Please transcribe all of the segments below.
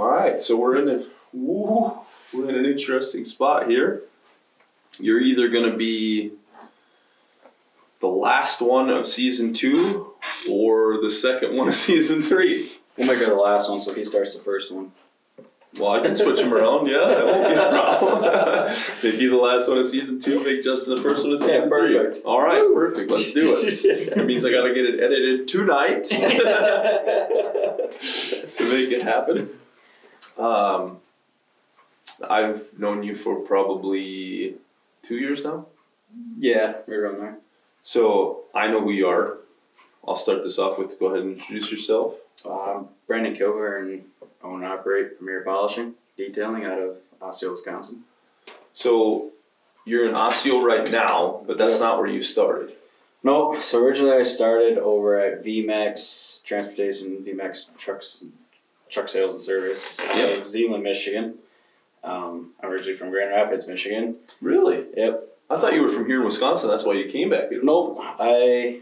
All right, so we're in a woo, we're in an interesting spot here. You're either gonna be the last one of season two or the second one of season three. We'll make it the last one, so he starts the first one. Well, I can switch them around. Yeah, that won't be a problem. make you the last one of season two. Make Justin the first one of Yeah, season three. perfect. All right, perfect. Let's do it. That means I gotta get it edited tonight to make it happen. Um, I've known you for probably two years now. yeah, right around there. So I know who you are. I'll start this off with go ahead and introduce yourself. Um, Brandon Kilgore and own and operate Premier Polishing Detailing out of Osseo, Wisconsin. So you're in Osseo right now, but that's not where you started. No, so originally I started over at VMAX Transportation, VMAX Trucks, Truck Sales and Service out Yep. of Zeeland, Michigan. Um, I'm originally from Grand Rapids, Michigan. Really? Yep. I thought you were from here in Wisconsin. That's why you came back. here. Nope. I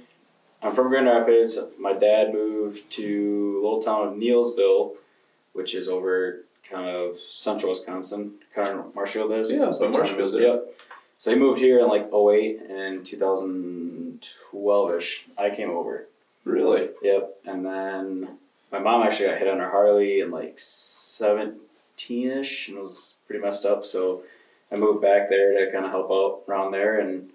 I'm from Grand Rapids. My dad moved to a little town of Neillsville, which is over kind of central Wisconsin. Kind of Marshfield is. Yeah, so Marshfield. Yep. So he moved here in like 08 and 2012 ish. I came over. Really? Yep. And then my mom actually got hit on her Harley in like 17 ish and was pretty messed up. So I moved back there to kind of help out around there and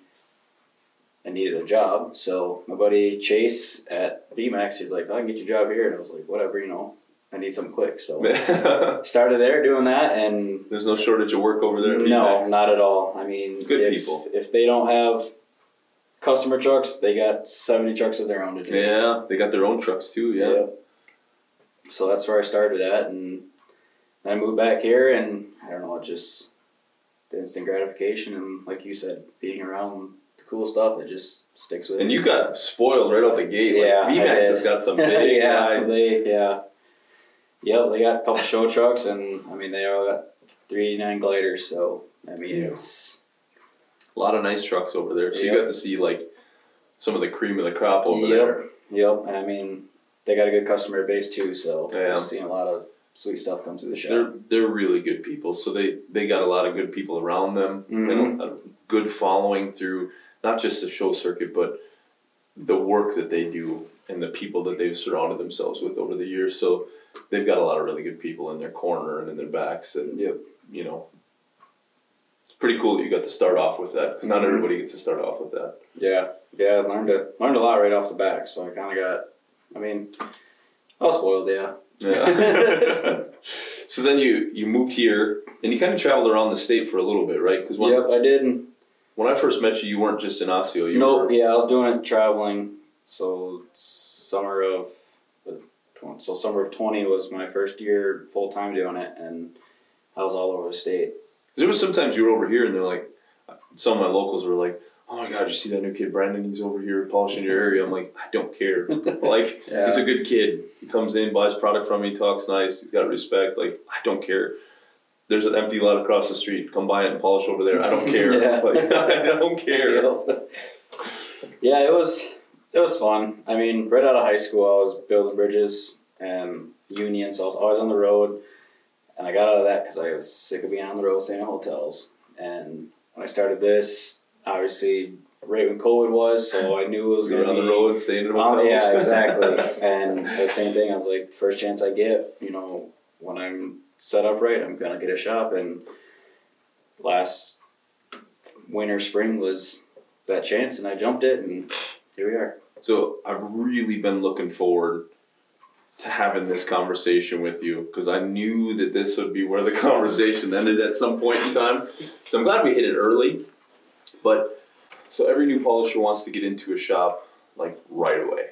I needed a job. So my buddy Chase at VMAX, he's like, I can get you a job here. And I was like, whatever, you know, I need something quick. So started there doing that and there's no shortage of work over there. At no, not at all. I mean, Good if, people. If they don't have customer trucks, they got 70 trucks of their own to do. Yeah, they got their own trucks too. Yeah. Yep. So that's where I started at, and then I moved back here, and I don't know, just the instant gratification, and like you said, being around the cool stuff, it just sticks with And you. you got spoiled right out the gate. Yeah, I VMAX has got some big yeah, rides. they yeah, yep, they got a couple show trucks, and I mean they all got three nine gliders, so I mean Yeah. it's A lot of nice trucks over there. So you got to see like some of the cream of the crop over there. Yep. there. yep, and I mean they got a good customer base too, so Yeah. I've seen a lot of sweet stuff come through the shop. They're they're really good people. So they they got a lot of good people around them Mhm. and a, a good following through not just the show circuit, but the work that they do and the people that they've surrounded themselves with over the years. So they've got a lot of really good people in their corner and in their backs, and Yep. you know. It's pretty cool that you got to start off with that because not Mhm. everybody gets to start off with that. Yeah, yeah, I learned it, learned a lot right off the back. So I kind of got, I mean, I was spoiled. Uh, yeah. Yeah. so then you you moved here and you kind of traveled around the state for a little bit, right? Because Yep, I did. when I first met you, you weren't just in Osseo. You Nope. were Yeah, I was doing it traveling. So summer of, uh, so summer of twenty was my first year full time doing it, and I was all over the state. There was sometimes you were over here and they're like, some of my locals were like, "Oh my God, you see that new kid Brandon? He's over here polishing your area." I'm like, I don't care. like Yeah. he's a good kid. He comes in, buys product from me, talks nice. He's got respect. Like I don't care. There's an empty lot across the street. Come buy it and polish over there. I don't care. Yeah. Like, I don't care. yeah, it was it was fun. I mean, right out of high school, I was building bridges and union, so I was always on the road. And I got out of that because I was sick of being on the road, staying in hotels. And when I started this, obviously, right when COVID was, so I knew it was going to on the road, staying in Um, hotels. yeah, exactly. and the same thing. I was like, first chance I get, you know, when I'm set up right, I'm gonna get a shop. And last winter, spring was that chance, and I jumped it, and here we are. So I've really been looking forward to having this conversation with you because I knew that this would be where the conversation ended at some point in time. So I'm glad we hit it early. But so every new polisher wants to get into a shop like right away.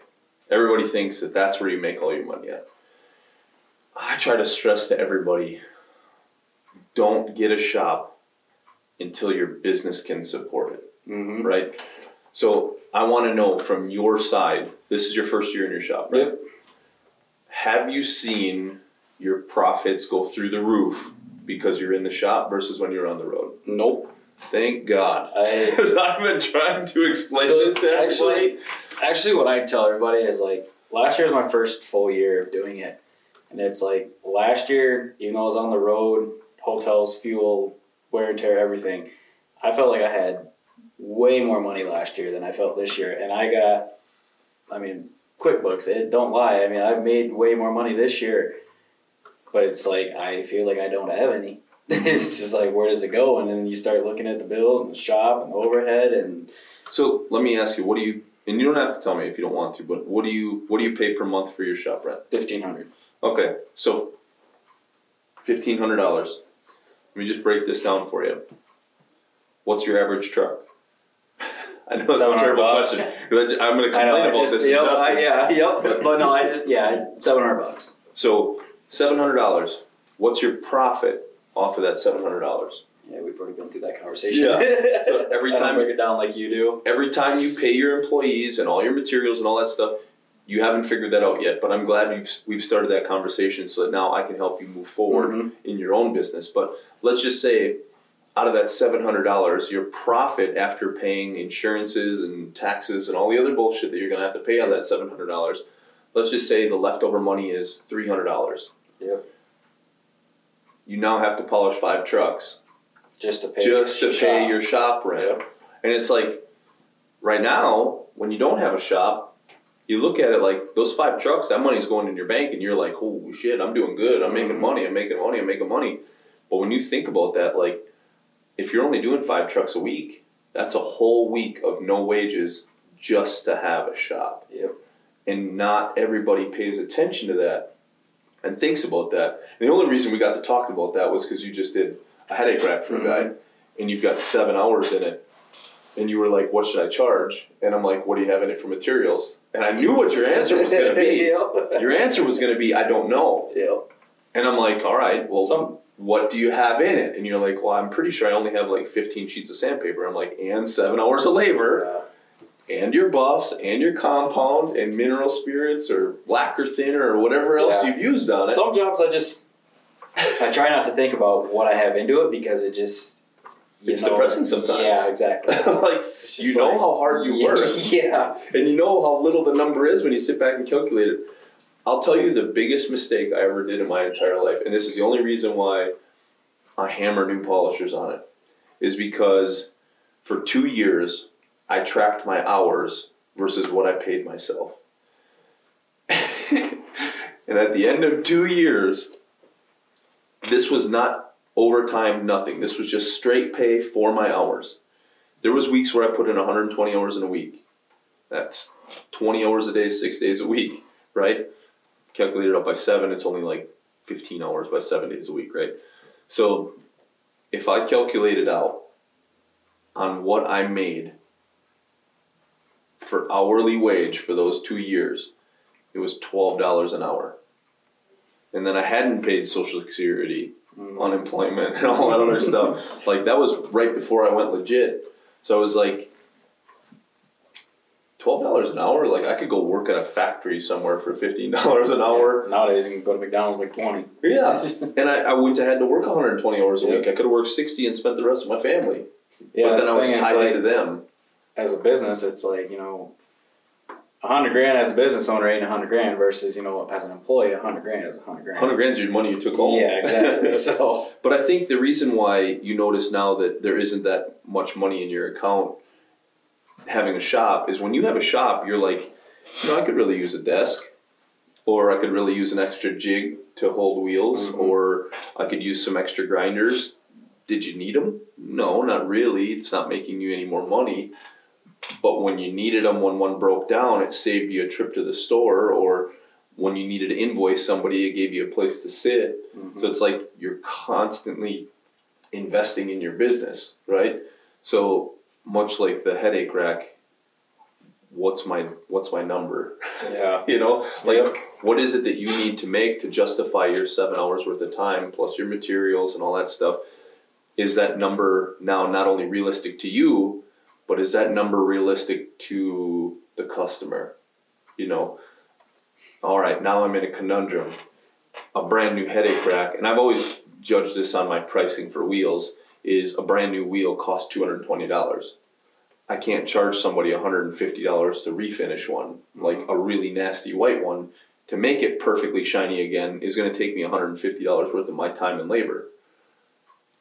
Everybody thinks that that's where you make all your money at. I try to stress to everybody don't get a shop until your business can support it Mm-hmm. right? So I want to know from your side. This is your first year in your shop, right? Yep. Have you seen your profits go through the roof because you're in the shop versus when you're on the road? Nope. Thank God. I Because I've been trying to explain So, this to actually- everybody. actually what I tell everybody is like last year was my first full year of doing it, And it's like last year, even though I was on the road, hotels, fuel, wear and tear, everything, I felt like I had way more money last year than I felt this year. And I got, I mean, QuickBooks, it don't lie. I mean, I've made way more money this year, but it's like I feel like I don't have any. it's just like where does it go? And then you start looking at the bills and the shop and the overhead and So let me ask you, what do you? And you don't have to tell me if you don't want to, but what do you what do you pay per month for your shop rent? fifteen hundred. Okay, so fifteen hundred dollars. Let me just break this down for you. What's your average truck? I know that's a terrible bucks. question. 'cause I, am going to know. complain I about just, this. yep. I, yeah, yep. But, but no, I just yeah, seven hundred bucks. So seven hundred dollars. What's your profit off of that seven hundred dollars? Yeah, we've already been through that conversation. Yeah. So every time break it down like you do. every time you pay your employees and all your materials and all that stuff, you haven't figured that out yet. But I'm glad we've we've started that conversation so that now I can help you move forward Mhm. in your own business. But let's just say, out of that seven hundred dollars, your profit after paying insurances and taxes and all the other bullshit that you're gonna have to pay on that seven hundred dollars, let's just say the leftover money is three hundred dollars. Yep. You now have to polish five trucks Just to pay. just to your pay shop. your shop rent. And it's like, right now, when you don't have a shop, you look at it like those five trucks, that money's going in your bank, and you're like, holy shit, I'm doing good. I'm making Mhm. money. I'm making money. I'm making money. But when you think about that, like, if you're only doing five trucks a week, that's a whole week of no wages just to have a shop. Yep. And not everybody pays attention to that and thinks about that. And the only reason we got to talking about that was because you just did a headache rack for a guy mm-hmm. and you've got seven hours in it. And you were like, what should I charge? And I'm like, what do you have in it for materials? And I knew what your answer was going to be. yep. Your answer was going to be, I don't know. Yep. And I'm like, all right, well, Some what do you have in it? And you're like, well, I'm pretty sure I only have like 15 sheets of sandpaper. I'm like, and seven hours of labor, and your buffs, and your compound, and mineral spirits, or lacquer thinner, or whatever else Yeah. you've used on it. some jobs I just I try not to think about what I have into it because it just It's know, depressing sometimes. Yeah, exactly. like, you know like- how hard you work. Yeah. And you know how little the number is when you sit back and calculate it. I'll tell you the biggest mistake I ever did in my entire life, and this is the only reason why I hammer new polishers on it, is because for two years I tracked my hours versus what I paid myself. and at the end of two years, this was not overtime, nothing. This was just straight pay for my hours. There was weeks where I put in 120 hours in a week. That's 20 hours a day, six days a week, right? Calculated out by seven, it's only like 15 hours by seven days a week, right? So if I calculated out on what I made for hourly wage for those two years, it was $12 an hour. And then I hadn't paid Social Security, Mm. unemployment, and all that other stuff. Like that was right before I went legit. So I was like, twelve dollars an hour. Like I could go work at a factory somewhere for fifteen dollars an hour. Nowadays you can go to McDonald's make twenty. Yeah, and I, I wouldn't have had to work 120 hours a Yeah. week. I could have worked 60 and spent the rest of my family. Yeah, but then I was tied like- into them. As a business, it's like you know, a hundred grand as a business owner ain't a hundred grand versus you know as an employee, a hundred grand is a hundred grand. 100 grand's your money you took home. Yeah, exactly. so But I think the reason why you notice now that there isn't that much money in your account having a shop is when you have a shop, you're like, you know, I could really use a desk, or I could really use an extra jig to hold wheels, Mhm. or I could use some extra grinders. Did you need them? No, not really. It's not making you any more money. But when you needed them, when one broke down, it saved you a trip to the store, or when you needed to invoice somebody, it gave you a place to sit. Mm-hmm. So it's like you're constantly investing in your business, right? So much like the headache rack, what's my what's my number? yeah, you know, like what is it that you need to make to justify your seven hours worth of time plus your materials and all that stuff? Is that number now not only realistic to you, but is that number realistic to the customer? You know, all right, now I'm in a conundrum. A brand new headache rack, and I've always judged this on my pricing for wheels, is a brand new wheel costs $220. I can't charge somebody $150 to refinish one, like a really nasty white one, to make it perfectly shiny again is going to take me $150 worth of my time and labor.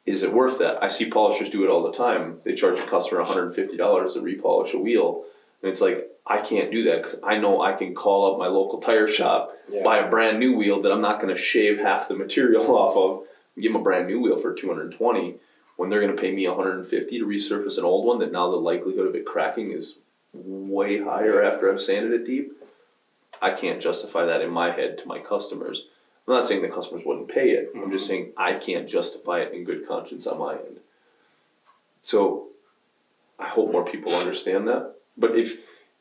Is it worth that? I see polishers do it all the time. They charge a customer $150 to repolish a wheel. And it's like, I can't do that because I know I can call up my local tire shop, Yeah. buy a brand new wheel that I'm not going to shave half the material off of, and give them a brand new wheel for 220 when they're going to pay me 150 to resurface an old one that now the likelihood of it cracking is way higher after I've sanded it deep. I can't justify that in my head to my customers. I'm not saying the customers wouldn't pay it. I'm just saying I can't justify it in good conscience on my end. So I hope more people understand that. But if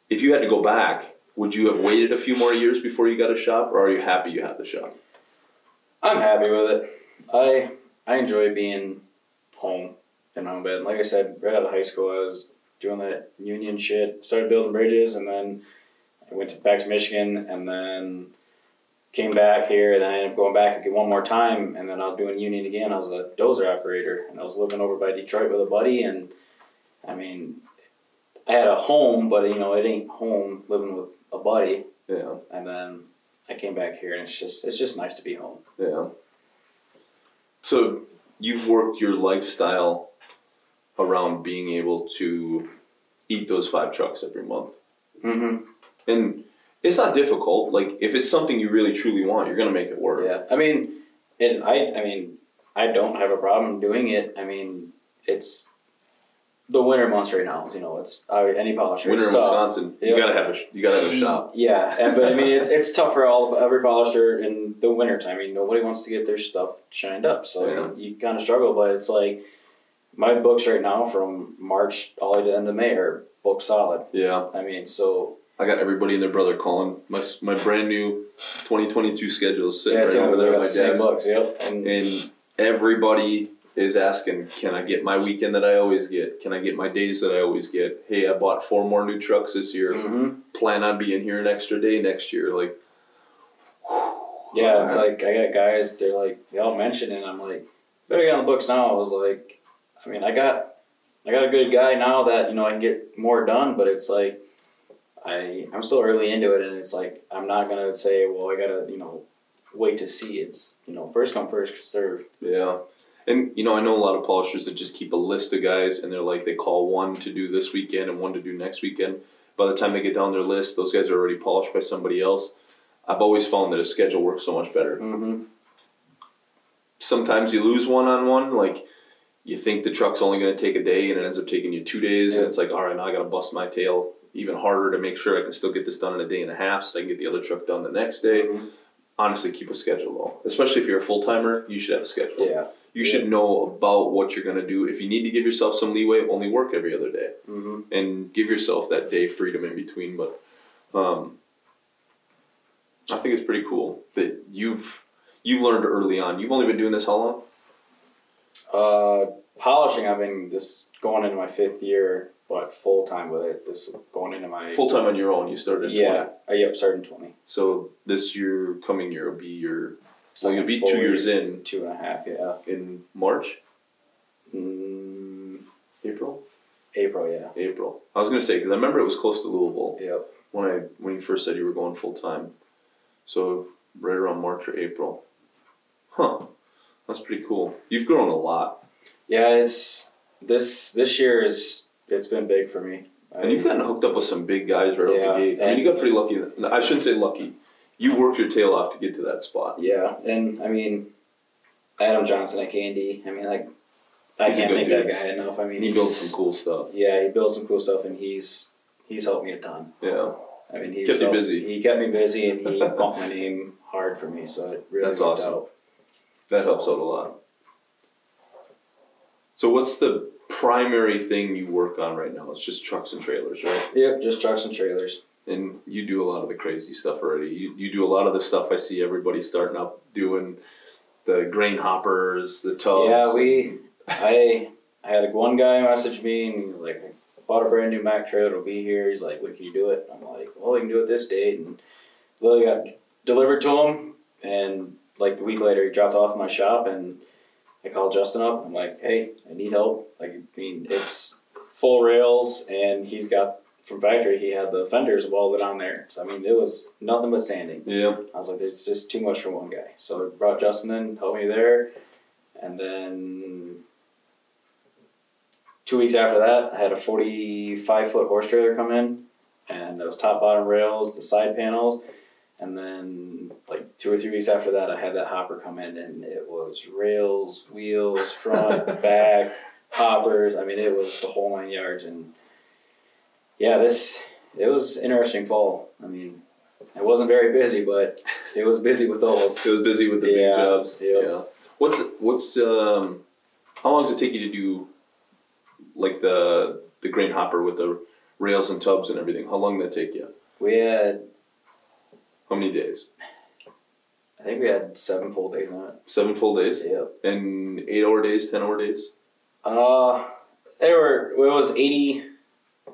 if you had to go back, would you have waited a few more years before you got a shop, or are you happy you have the shop? I'm happy with it. I I enjoy being home in my own bed. Like I said, right out of high school, I was doing that union shit. Started building bridges, and then I went to, back to Michigan, and then came back here. And then I ended up going back again one more time, and then I was doing union again. I was a dozer operator, and I was living over by Detroit with a buddy. And I mean, I had a home, but you know, it ain't home living with a buddy. Yeah, And then I came back here, and it's just it's just nice to be home. yeah. So you've worked your lifestyle around being able to eat those five trucks every month. Mm-hmm. And it's not difficult. Like if it's something you really truly want, you're gonna make it work. Yeah, I mean, it. I. I mean, I don't have a problem doing it. I mean, it's the winter months right now. You know, it's uh, any polisher. Winter in. Wisconsin, you gotta have a you gotta have a shop. Yeah, and, but I mean, it's it's tough for all every polisher in the winter time. I mean, nobody wants to get their stuff shined up, so Yeah. you, kind of struggle. But it's like my books right now from March all the way to the end of May are book solid. Yeah, I mean, so I got everybody and their brother calling. My my brand new 2022 schedule is sitting yeah, right so over there at my desk, books. Yep, and and everybody is asking, "Can I get my weekend that I always get? Can I get my days that I always get? Hey, I bought four more new trucks this year. Mhm. Plan on being here an extra day next year. Like, Yeah, it's like I got guys. They're like they all mention it. I'm like, better get on the books now. I was like, I mean, I got, I got a good guy now that you know I can get more done. But it's like, I I'm still early into it, and it's like I'm not gonna say, well, I gotta you know wait to see. It's you know first come first serve. Yeah. And you know, I know a lot of polishers that just keep a list of guys and they're like they call one to do this weekend and one to do next weekend. By the time they get down their list, those guys are already polished by somebody else. I've always found that a schedule works so much better. Mm-hmm. Sometimes you lose one on one, like you think the truck's only gonna take a day and it ends up taking you two days and it's like, all right, now I gotta bust my tail even harder to make sure I can still get this done in a day and a half so I can get the other truck done the next day. Mhm. Honestly, keep a schedule though. Especially if you're a full timer, you should have a schedule. Yeah. You should know about what you're gonna do. If you need to give yourself some leeway, only work every other day Mm-hmm. and give yourself that day freedom in between. But um, I think it's pretty cool that you've you've learned early on. You've only been doing this how long? Uh, polishing. I've been just going into my fifth year, but full time with it. This going into my Full time on your own. You started yeah. 20. Uh, yep, starting twenty. So this year, coming year, will be your so you'll be two years in Two and a half. Yeah. in March, Mm, April, April. Yeah. April. I was gonna say because I remember it was close to Louisville. Yep. when I when you first said you were going full time. So right around March or April. Huh. That's pretty cool. You've grown a lot. Yeah. It's this this year is it's been big for me. And you've gotten hooked up with some big guys right Yeah, the gate. I mean you got pretty lucky. I shouldn't say lucky. You worked your tail off to get to that spot. Yeah, and I mean, Adam Johnson at Candy. I mean, like, I He's can't thank dude. that guy enough. I mean, he built some cool stuff. Yeah, he built some cool stuff, and he's he's helped me a ton. Yeah. I mean, he Kept helped- busy. He kept me busy, and he bumped my name hard for me. So it really That's awesome. out. That So- helps out a lot. So what's the primary thing you work on right now? It's just trucks and trailers, right? Yep, just trucks and trailers. and you do a lot of the crazy stuff already. You, you do a lot of the stuff I see everybody starting up doing, the grain hoppers, the tubs. Yeah, we. I I had one guy message me, and he's like, "I bought a brand new Mack trailer. It'll be here." He's like, "When can you do it?" I'm like, "Well, we can do it this date." And literally got delivered to him, and like the week later, he dropped off my shop, and I called Justin up. I'm like, "Hey, I need help. Like, I mean, it's full rails, and he's got from factory, he had the fenders welded on there. So I mean, it was nothing but sanding. Yeah. I was like, there's just too much for one guy. So I brought Justin in, helped me there, and then two weeks after that, I had a 45 foot horse trailer come in, and those top bottom rails, the side panels, and then like two or three weeks after that, I had that hopper come in, and it was rails, wheels, front, back, hoppers. I mean, it was the whole nine yards, and yeah, this it was interesting fall. I mean. it wasn't very busy, but it was busy with those. It was busy with the Yeah, big jobs. yeah. What's what's um how long does it take you to do like the the grain hopper with the rails and tubs and everything? How long did that take you? We had, How many days? I think we had seven full days on it. Seven full days? Yep. And eight hour days, ten hour days? Uh, they were. It was eighty.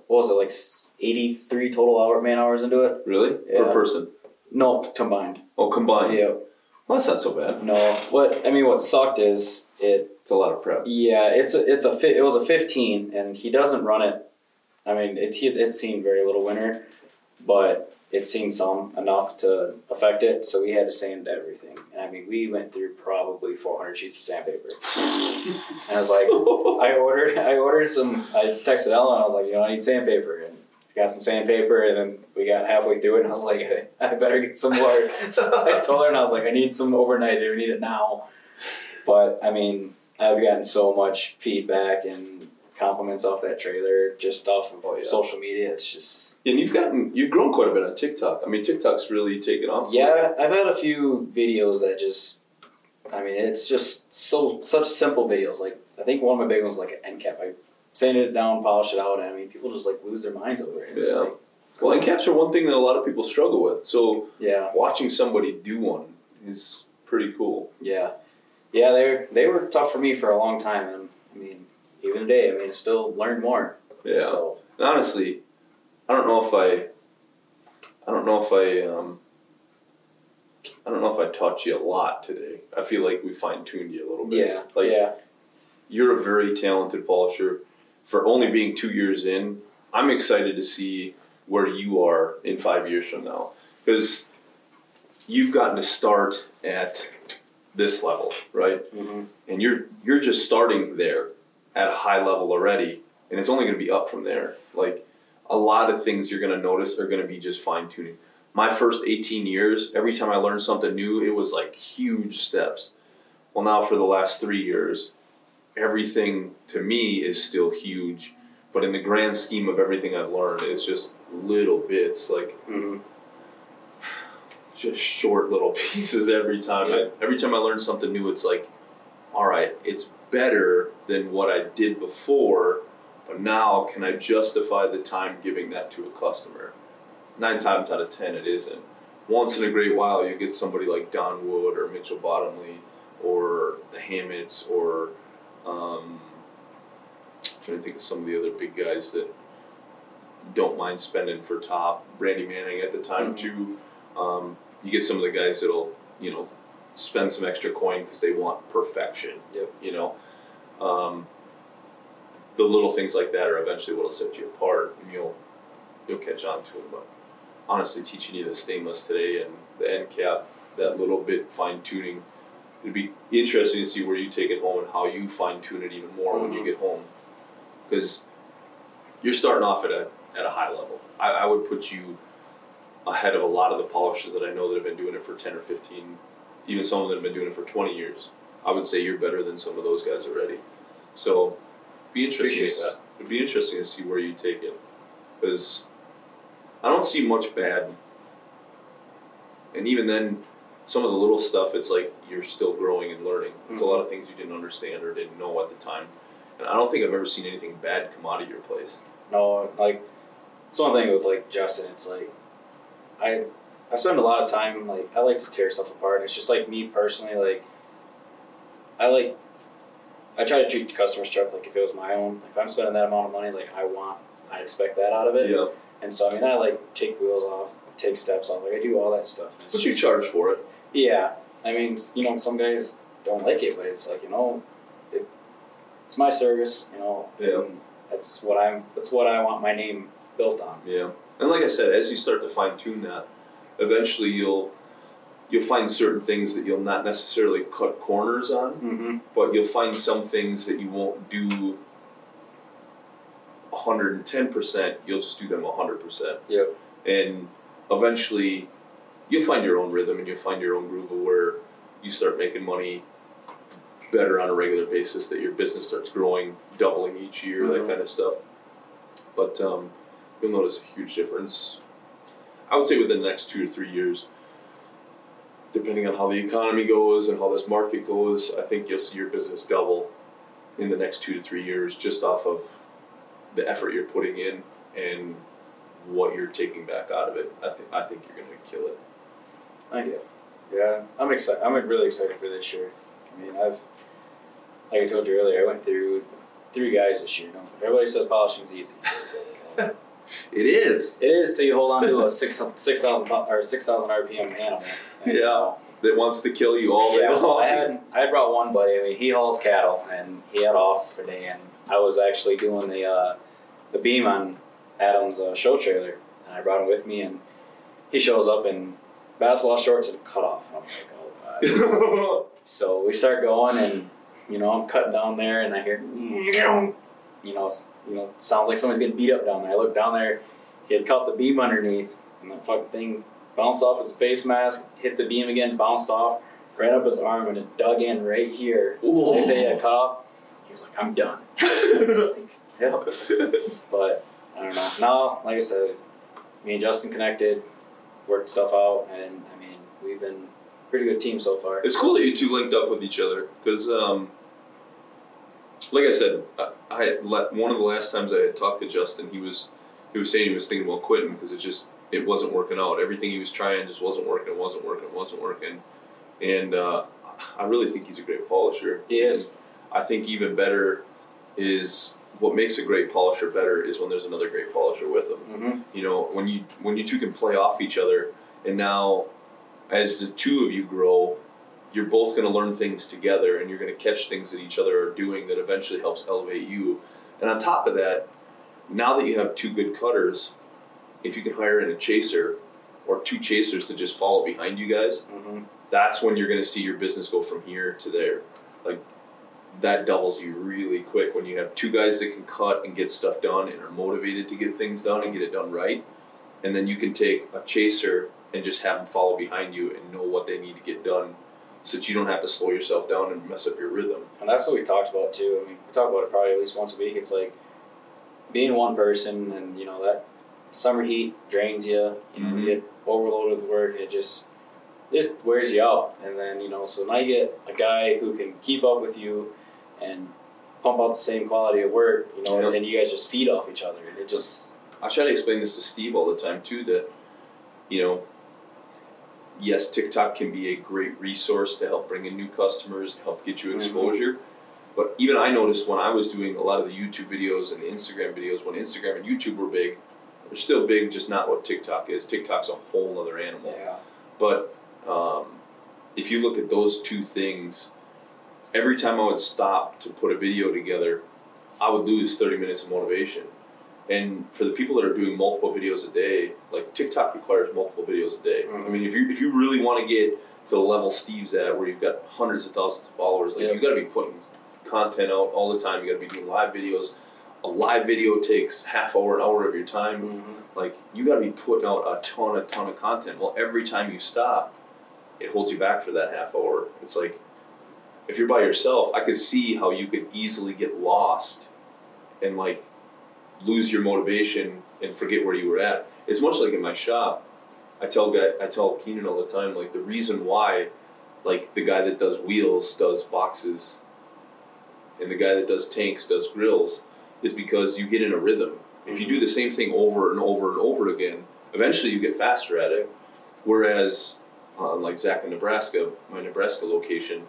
What was it like? Eighty three total hour man hours into it. Really? Yeah. Per person. No, combined. Oh combined. Yep. Well that's not so bad. No. What I mean, what sucked is it. It's a lot of prep. Yeah, it's a it's a fi- it was a fifteen, and he doesn't run it. I mean, it he- it's seen very little winter, but it's seen some enough to affect it. So we had to sand everything, and I mean, we went through probably four hundred sheets of sandpaper. And I was like, I ordered I ordered some. I texted Ellen. I was like, you know, I need sandpaper, and I got some sandpaper, and then we got halfway through it, and I was like, I better get some more. So I told her, and I was like, I need some overnight. I need it now. But I mean, I've gotten so much feedback and compliments off that trailer, just off of Oh, yeah. social media. It's just And you've gotten you've grown quite a bit on TikTok. I mean TikTok's really taken off. yeah. I've had a few videos that just. I mean, it's just so such simple videos. Like I think one of my big ones was like an end cap. I sanded it down, polished it out, and I mean, people just like lose their minds over it. It's Yeah. like, Well end caps are one thing that a lot of people struggle with. So yeah, watching somebody do one is pretty cool. yeah, yeah. They they were tough for me for a long time, and I mean, even today, I mean, I still learn more. Yeah. So And honestly, I don't know if I, I don't know if I, um, I don't know if I taught you a lot today. I feel like we fine tuned you a little bit. yeah, Like yeah, you're a very talented polisher. For only being two years in, I'm excited to see where you are in five years from now because you've gotten to start at this level, right? Mm-hmm. and you're you're just starting there at a high level already and it's only going to be up from there like a lot of things you're going to notice are going to be just fine tuning my first 18 years every time i learned something new it was like huge steps well now for the last 3 years everything to me is still huge but in the grand scheme of everything i've learned it's just little bits like hmm just short little pieces every time. Yeah. I, every time I learn something new, it's like, all right, it's better than what I did before, but now can I justify the time giving that to a customer? Nine times out of ten, it isn't. Once in a great while, you get somebody like Don Wood or Mitchell Bottomley or the Hammets or um, I'm trying to think of some of the other big guys that don't mind spending for top. Randy Manning at the time Mhm. too. Um, you get some of the guys that'll you know spend some extra coin because they want perfection. Yep. You know, um, the little things like that are eventually what'll set you apart, and you'll you'll catch on to them. But honestly, teaching you the stainless today and the end cap, that little bit fine tuning, it'd be interesting to see where you take it home and how you fine tune it even more when you Mhm. get home, because you're starting off at a at a high level. I, I would put you ahead of a lot of the polishers that I know that have been doing it for ten or fifteen, even some of them have been doing it for twenty years. I would say you're better than some of those guys already. So, be interesting. It'd be interesting to see where you take it, because I don't see much bad. And even then, some of the little stuff, it's like you're still growing and learning. It's a mm-hmm. lot of things you didn't understand or didn't know at the time. And I don't think I've ever seen anything bad come out of your place. No, like it's one thing with like Justin. It's like I I spend a lot of time like I like to tear stuff apart. And it's just like me personally. Like I like I try to treat the customer's truck like if it was my own. If I'm spending that amount of money, like I want, I expect that out of it. Yeah. And so I mean, I like take wheels off, take steps off. Like I do all that stuff. But you charge for it. Yeah, I mean, you know, some guys don't like it, but it's like you know, it, it's my service. You know, Yeah. that's what I'm. That's what I want my name built on. Yeah, and like I said, as you start to fine tune that, eventually you'll you'll find certain things that you'll not necessarily cut corners on, Mm-hmm. but you'll find some things that you won't do hundred and ten percent. You'll just do them hundred percent. Yep. And eventually, you'll find your own rhythm and you'll find your own groove of where you start making money better on a regular basis. That your business starts growing, doubling each year, Mhm. that kind of stuff. But um, you'll notice a huge difference. I would say within the next two to three years, depending on how the economy goes and how this market goes, I think you'll see your business double in the next two to three years just off of the effort you're putting in and what you're taking back out of it. I think I think you're gonna kill it. I do. Yeah, I'm excited. I'm really excited for this year. I mean, I've, like I told you earlier, I went through three guys this year. Everybody says polishing's easy. Uh, It is. It is till you hold on to a six six thousand or six thousand RPM animal. And, you Yeah. know, That wants to kill you all day Yeah, long. I had I brought one buddy. I mean, he hauls cattle, and he had off for a day, and I was actually doing the uh, the beam on Adam's uh, show trailer, and I brought him with me, and he shows up in basketball shorts and a cutoff. And I'm like, oh god. so we start going, and you know, I'm cutting down there, and I hear, you know, you know, sounds like somebody's getting beat up down there. I looked down there, he had caught the beam underneath, and that fucking thing bounced off his face mask, hit the beam again, bounced off, right up his arm, and it dug in right here. They say he had cut off. He was like, I'm done. Like, yep. But I don't know. Now, like I said, me and Justin connected, worked stuff out, and I mean, we've been pretty good team so far. It's cool that you two linked up with each other because, um, like I said, I, I one of the last times I had talked to Justin, he was he was saying he was thinking about quitting because it just it wasn't working out. Everything he was trying just wasn't working. It wasn't working. It wasn't working. And uh, I really think he's a great polisher. He is. I think even better is what makes a great polisher better is when there's another great polisher with him Mm-hmm. you know when you when you two can play off each other and now as the two of you grow you're both going to learn things together and you're going to catch things that each other are doing that eventually helps elevate you and on top of that now that you have two good cutters if you can hire in a chaser or two chasers to just follow behind you guys Mm-hmm. that's when you're going to see your business go from here to there. Like that doubles you really quick when you have two guys that can cut and get stuff done and are motivated to get things done and get it done right. And then you can take a chaser and just have them follow behind you and know what they need to get done so that you don't have to slow yourself down and mess up your rhythm. And that's what we talked about too. I mean, we talk about it probably at least once a week. It's like being one person, and you know that summer heat drains you. You know, Mhm. you get overloaded with work, and it just it wears you out. And then you know, so now you get a guy who can keep up with you and pump out the same quality of work. You know, Yeah. and you guys just feed off each other. And it just I try to explain this to Steve all the time too that, you know, yes, TikTok can be a great resource to help bring in new customers, help get you Mhm. exposure. But even I noticed when I was doing a lot of the YouTube videos and the Instagram videos, when Instagram and YouTube were big, they're still big, just not what TikTok is. TikTok's a whole other animal. yeah. But um, if you look at those two things, every time I would stop to put a video together, I would lose 30 minutes of motivation. And for the people that are doing multiple videos a day, like TikTok requires multiple videos a day. I Mhm. mean, if you if you really want to get to the level Steve's at, where you've got hundreds of thousands of followers, like Yep. you got to be putting content out all the time. You got to be doing live videos. A live video takes half hour, an hour of your time Mm-hmm. like you got to be putting out a ton, a ton of content. Well, every time you stop, it holds you back for that half hour. It's like if you're by yourself, I could see how you could easily get lost and like lose your motivation and forget where you were at. It's much like in my shop. I tell guy, I tell Keenan all the time, like the reason why, like the guy that does wheels does boxes, and the guy that does tanks does grills, is because you get in a rhythm. If you do the same thing over and over and over again, eventually you get faster at it. Whereas, uh, like Zach in Nebraska, my Nebraska location,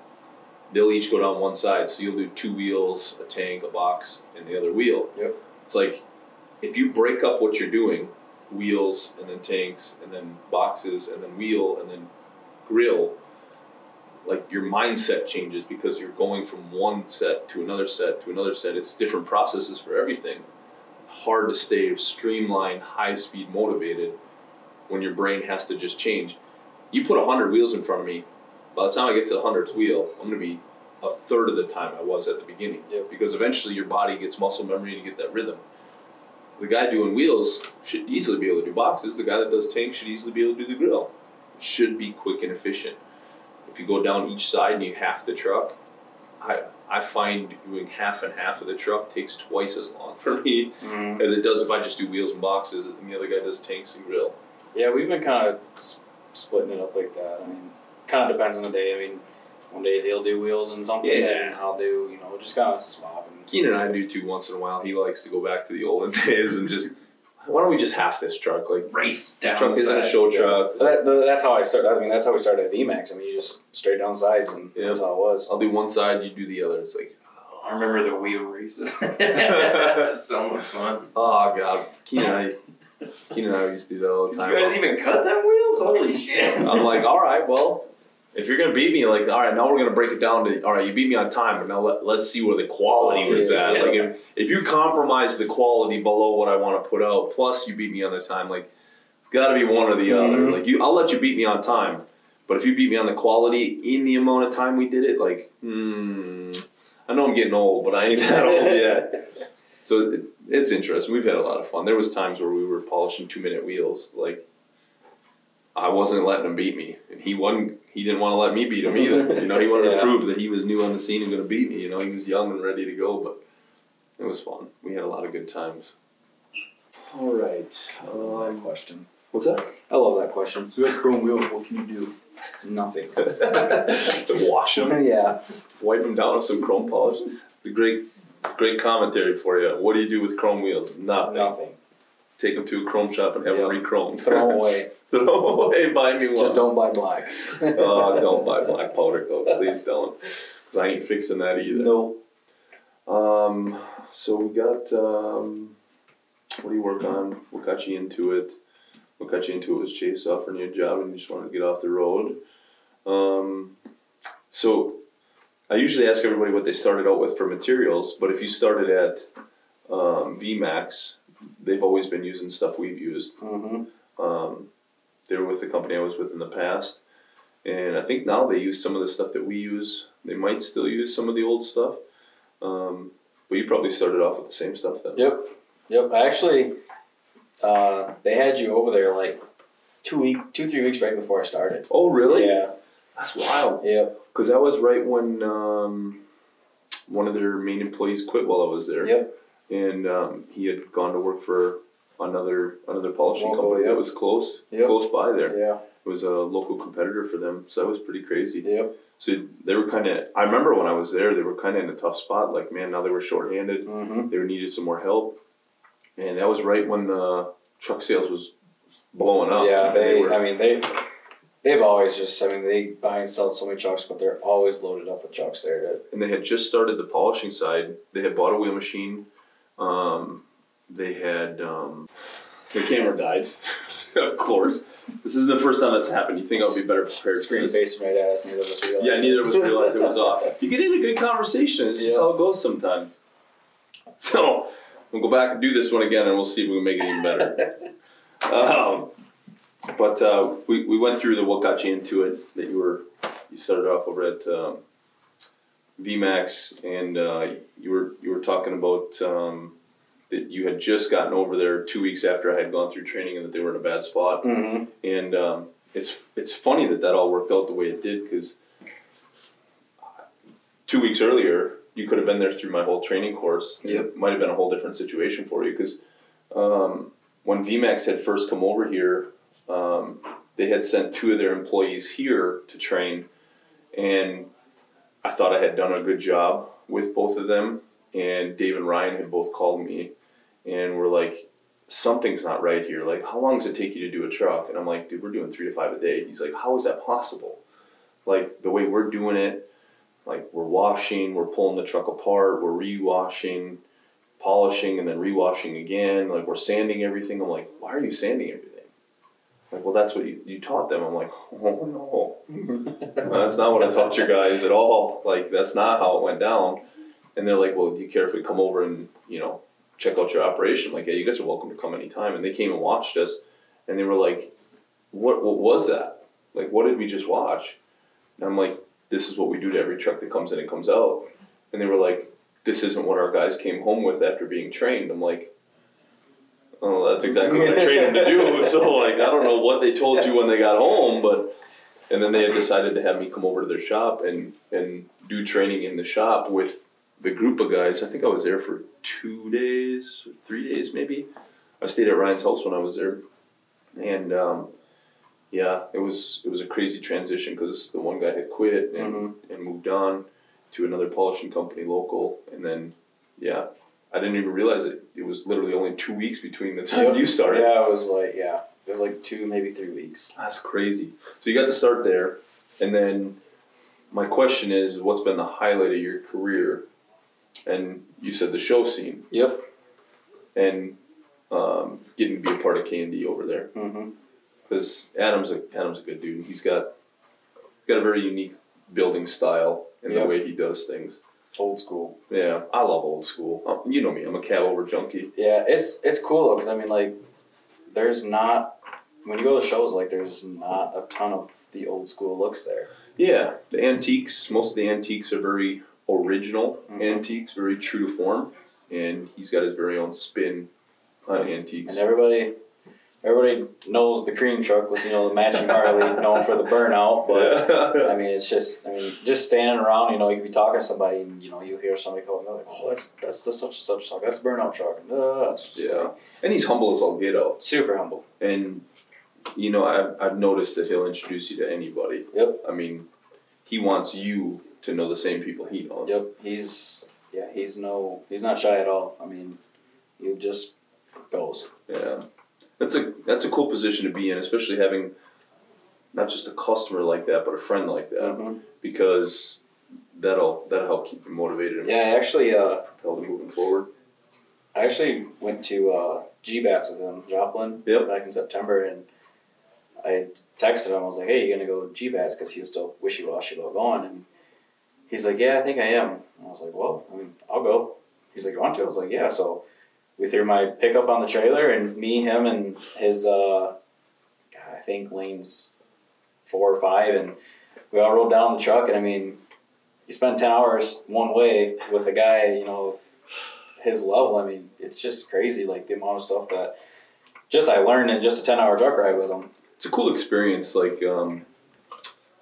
they'll each go down one side. So you'll do two wheels, a tank, a box, and the other wheel. Yep. It's like if you break up what you're doing, wheels and then tanks and then boxes and then wheel and then grill, like your mindset changes because you're going from one set to another set to another set. It's different processes for everything. hard to stay streamlined, high speed motivated when your brain has to just change. You put hundred wheels in front of me, by the time I get to the hundredth wheel, I'm gonna be a third of the time I was at the beginning. Yep. Because eventually your body gets muscle memory to get that rhythm. The guy doing wheels should easily be able to do boxes. The guy that does tanks should easily be able to do the grill. Should be quick and efficient. If you go down each side and you half the truck, I I find doing half and half of the truck takes twice as long for me Mm. as it does if I just do wheels and boxes and the other guy does tanks and grill. Yeah, we've been kind of splitting it up like that. I mean, kind of depends on the day. I mean, one days he'll do wheels and something, Yeah. and I'll do, you know, just kind of swap. And, Keenan and I do too once in a while. He likes to go back to the olden days and just why don't we just half this truck? Like Race this down truck the isn't a side. show Yeah. truck. That, that's how I started. I mean, that's how we started at VMAX. I mean, you just straight down sides, and Yeah. that's how it was. I'll do one side, you do the other. It's like oh. I remember the wheel races. so much fun. oh god. Keenan and I Keenan and I used to do that all the time. you guys even cut them wheels? Holy shit! I'm like, all right, well, if you're gonna beat me, like, all right, now we're gonna break it down to, all right, you beat me on time, but now let, let's see where the quality was Yes, at. yeah. Like, if, if you compromise the quality below what I want to put out, plus you beat me on the time, like, it's got to be one or the other. Mhm. Like, you, I'll let you beat me on time, but if you beat me on the quality in the amount of time we did it, like, hmm, I know I'm getting old, but I ain't that old yet. So it, it's interesting. We've had a lot of fun. There was times where we were polishing two minute wheels, like. I wasn't letting him beat me, and he wasn't. He didn't want to let me beat him either. You know, he wanted Yeah. to prove that he was new on the scene and going to beat me. You know, he was young and ready to go, but it was fun. We had a lot of good times. All right. I love that um, question. What's that? I love that question. You had chrome wheels. What can you do? Nothing. to wash them, yeah. wipe them down with some chrome polish. The great, great commentary for you. What do you do with chrome wheels? Nothing. Nothing. Take them to a chrome shop and have them Yep. re-chromed. Throw 'em away. Throw 'em away. Buy me one. Just don't buy black. oh, don't buy black powder coat, please don't, because I ain't fixing that either. No. Um, so we got um, what do you work on? What got you into it? What got you into it was Chase offering you a job and you just wanted to get off the road. Um, so I usually ask everybody what they started out with for materials, but if you started at um, VMAX, they've always been using stuff we've used. Mm-hmm. Um, they were with the company I was with in the past, and I think now they use some of the stuff that we use. They might still use some of the old stuff, um, but you probably started off with the same stuff then. Yep. Yep. I actually, uh, they had you over there like two week, two three weeks right before I started. Oh, really? Yeah. That's wild. Yep. Because that was right when um, one of their main employees quit while I was there. Yep. And um, he had gone to work for another another polishing Local, company that was close Yep. close by there. Yeah. It was a local competitor for them, so that was pretty crazy. Yep. So they were kind of. I remember when I was there, they were kind of in a tough spot. Like, man, now they were shorthanded. Mm-hmm. They needed some more help, and that was right when the truck sales was blowing up. Yeah. And They. were- I mean, they. They've always just. I mean, they buy and sell so many trucks, but they're always loaded up with trucks there. To, and they had just started the polishing side. They had bought a wheel machine. Um, they had um, the camera died, of course. This isn't the first time that's happened. You think I'll be better prepared screen facing right at us. Neither of us realized. Yeah, neither of us realized it was off. You get in a good conversation. It's just Yeah. how it goes sometimes. So we'll go back and do this one again, and we'll see if we can make it even better. um, but uh, we we went through the what got you into it. That you were you started off over at um, VMAX, and uh, you were you were talking about um, that you had just gotten over there two weeks after I had gone through training, and that they were in a bad spot. Mm-hmm. And um, it's it's funny that that all worked out the way it did because two weeks earlier you could have been there through my whole training course. Yep. It might have been a whole different situation for you because um, when VMAX had first come over here, um, they had sent two of their employees here to train, and I thought I had done a good job with both of them. And Dave and Ryan had both called me and were like, something's not right here. Like, how long does it take you to do a truck? And I'm like, dude, we're doing three to five a day. He's like, how is that possible? Like, the way we're doing it, like, we're washing, we're pulling the truck apart, we're re-washing, polishing, and then re-washing again. Like, we're sanding everything. I'm like, why are you sanding everything? Like, well, that's what you, you taught them. I'm like, oh no. that's not what I taught your guys at all. Like, that's not how it went down. And they're like, well, do you care if we come over and, you know, check out your operation. Like, hey, you guys are welcome to come anytime. And they came and watched us, and they were like, what what was that? Like, what did we just watch? And I'm like, this is what we do to every truck that comes in and comes out. And they were like, this isn't what our guys came home with after being trained. I'm like, oh, that's exactly what I trained them to do. So like, I don't know what they told you when they got home, but and then they had decided to have me come over to their shop and and do training in the shop with the group of guys. I think I was there for two days, or three days maybe. I stayed at Ryan's house when I was there, and um, yeah, it was it was a crazy transition because the one guy had quit and and moved on to another polishing company local, and then yeah, I didn't even realize it. It was literally only two weeks between the time you started. Yeah, it was like yeah, it was like two maybe three weeks. That's crazy. So you got to start there, and then my question is, what's been the highlight of your career? And you said the show scene Yep. and um, getting to be a part of K and D over there Mm-hmm. because Adam's a Adam's a good dude. He's got got a very unique building style in Yep. the way he does things. Old school. Yeah, I love old school. Um, You know me, I'm a cabover junkie. Yeah, it's it's cool though because I mean like, there's not when you go to shows like there's not a ton of the old school looks there. Yeah, the antiques. Most of the antiques are very original Mhm. antiques, very true to form, and he's got his very own spin on antiques. And everybody, everybody knows the cream truck with you know the matching Harley, known for the burnout. But I mean, it's just I mean, just standing around, you know, you could be talking to somebody, and you know, you hear somebody go, and like, "Oh, that's that's the such and such truck. That's burnout truck." And, uh, yeah, like, and he's humble as all get out. super humble. And you know, I've I've noticed that he'll introduce you to anybody. Yep. I mean, he wants you to know the same people he knows. Yep, he's yeah, he's no, he's not shy at all. I mean, he just goes. Yeah, that's a that's a cool position to be in, especially having not just a customer like that, but a friend like that, Mhm. because that'll that'll help keep you motivated and Yeah, I actually, uh, propel them moving forward. I actually went to uh, G-Bats with him, Joplin, Yep. back in September, and I texted him. I was like, "Hey, you gonna go G-Bats?" Because he was still wishy-washy about going, and he's like, "Yeah, I think I am." And I was like, "Well, I mean, I'll go." He's like, "You want to?" I was like, "Yeah." So we threw my pickup on the trailer, and me, him, and his, uh, I think lanes four or five, and we all rolled down the truck. And I mean, you spend ten hours one way with a guy, you know, his level. I mean, it's just crazy, like the amount of stuff that just I learned in just a ten hour truck ride with him. It's a cool experience. Like um, I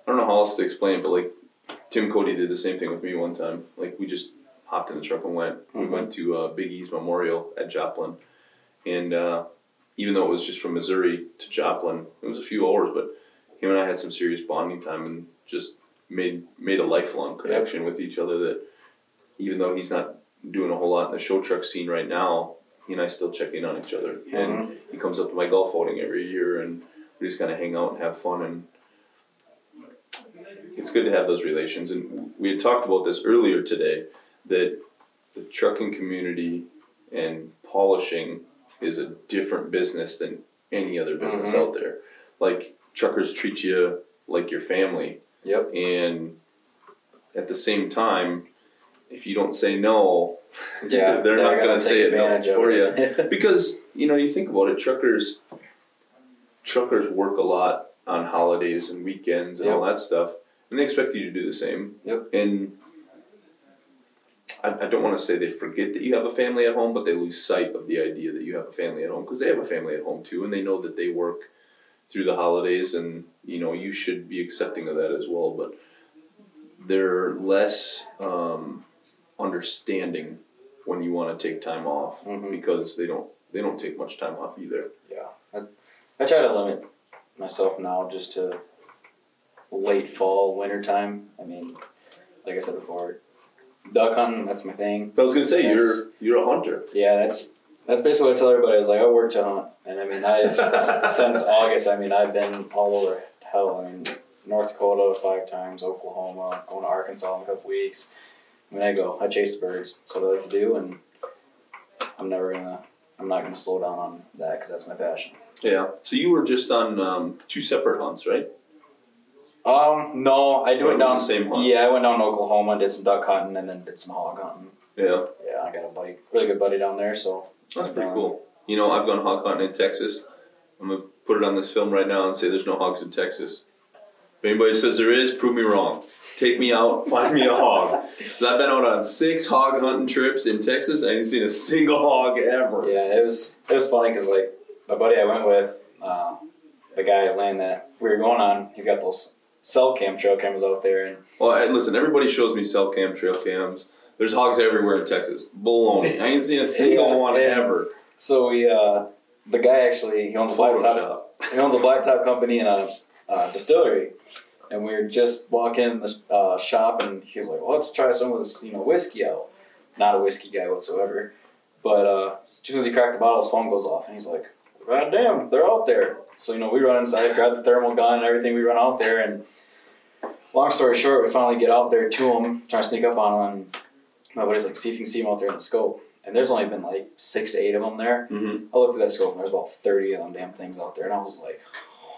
don't know how else to explain it, but like Tim Cody did the same thing with me one time. Like we just hopped in the truck and went. We Mhm. went to uh, Big E's Memorial at Joplin, and uh, even though it was just from Missouri to Joplin, it was a few hours, but him and I had some serious bonding time and just made made a lifelong connection with each other. That even though he's not doing a whole lot in the show truck scene right now, he and I still check in on each other. And he comes up to my golf outing every year, and we just kind of hang out and have fun. And it's good to have those relations. And we had talked about this earlier today that the trucking community and polishing is a different business than any other business Mhm. out there. Like truckers treat you like your family, Yep. and at the same time, if you don't say no, Yeah, they're, not gonna, take say it no for you it. because you know you think about it truckers truckers work a lot on holidays and weekends and all that stuff and they expect you to do the same Yep. and I, I don't want to say they forget that you have a family at home but they lose sight of the idea that you have a family at home because they have a family at home too and they know that they work through the holidays and you know you should be accepting of that as well but they're less um, understanding when you want to take time off Mhm. because they don't they don't take much time off either. Yeah, I, I try to limit myself now just to late fall, winter time. I mean, like I said before, duck hunting that's my thing. So I was gonna say That's- you're you're a hunter. Yeah, that's that's basically what I tell everybody. I was like, I work to hunt, and I mean, I've since August. I mean, I've been all over hell. I mean, North Dakota five times, Oklahoma, going to Arkansas in a couple weeks. I mean, I go, I chase the birds. That's what I like to do, and I'm never gonna, I'm not gonna slow down on that because that's my passion. Yeah. So you were just on um, two separate hunts, right? Um, no, I do it down. the same hunt? Yeah, I went down to Oklahoma, did some duck hunting, and then did some hog hunting. Yeah. Yeah, I got a buddy, really good buddy down there. So That's pretty Um, cool. You know, I've gone hog hunting in Texas. I'm gonna put it on this film right now and say there's no hogs in Texas. If anybody says there is, prove me wrong. Take me out, find me a hog. 'Cause I've been out on six hog hunting trips in Texas. I ain't seen a single hog ever. yeah, it was it was funny because like my buddy I went with, uh, the guy's land that we were going on, he's got those cell cam trail cameras out there, and Well, I, listen, everybody shows me cell cam, trail cams. There's hogs everywhere in Texas. Baloney. I ain't seen a single Yeah, one yeah. ever. so we uh, the guy actually he owns a blacktop he owns a blacktop company and a uh, distillery. And we were just walking in the uh, shop, and he was like, well, "Let's try some of this, you know, whiskey out." Not a whiskey guy whatsoever, but uh, as soon as he cracked the bottle, his phone goes off, and he's like, "God damn, they're out there!" So you know, we run inside, grab the thermal gun and everything. We run out there, and long story short, we finally get out there to them, trying to sneak up on them. And my buddy's like, "See if you can see them out there in the scope." And there's only been like six to eight of them there. Mm-hmm. I looked at that scope and there's about 30 of them damn things out there. And I was like,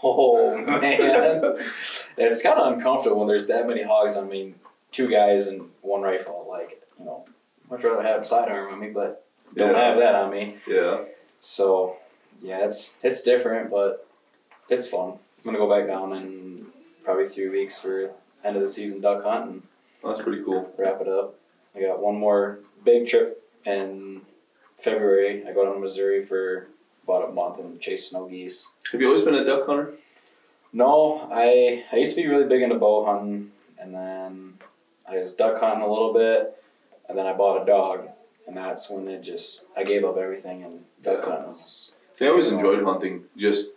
oh man. it's kind of uncomfortable when there's that many hogs. I mean, two guys and one rifle. I was like, you know, much rather have a sidearm on me, but don't Yeah. have that on me. Yeah. So, yeah, it's it's different, but it's fun. I'm going to go back down in probably three weeks for end of the season duck hunt and That's pretty cool. wrap it up. I got one more big trip in February. I go down to Missouri for about a month and chase snow geese. Have you always been a duck hunter? No, I I used to be really big into bow hunting, and then I was duck hunting a little bit, and then I bought a dog, and that's when it just I gave up everything and duck Yeah. hunting was See, I always enjoyed hunting. Just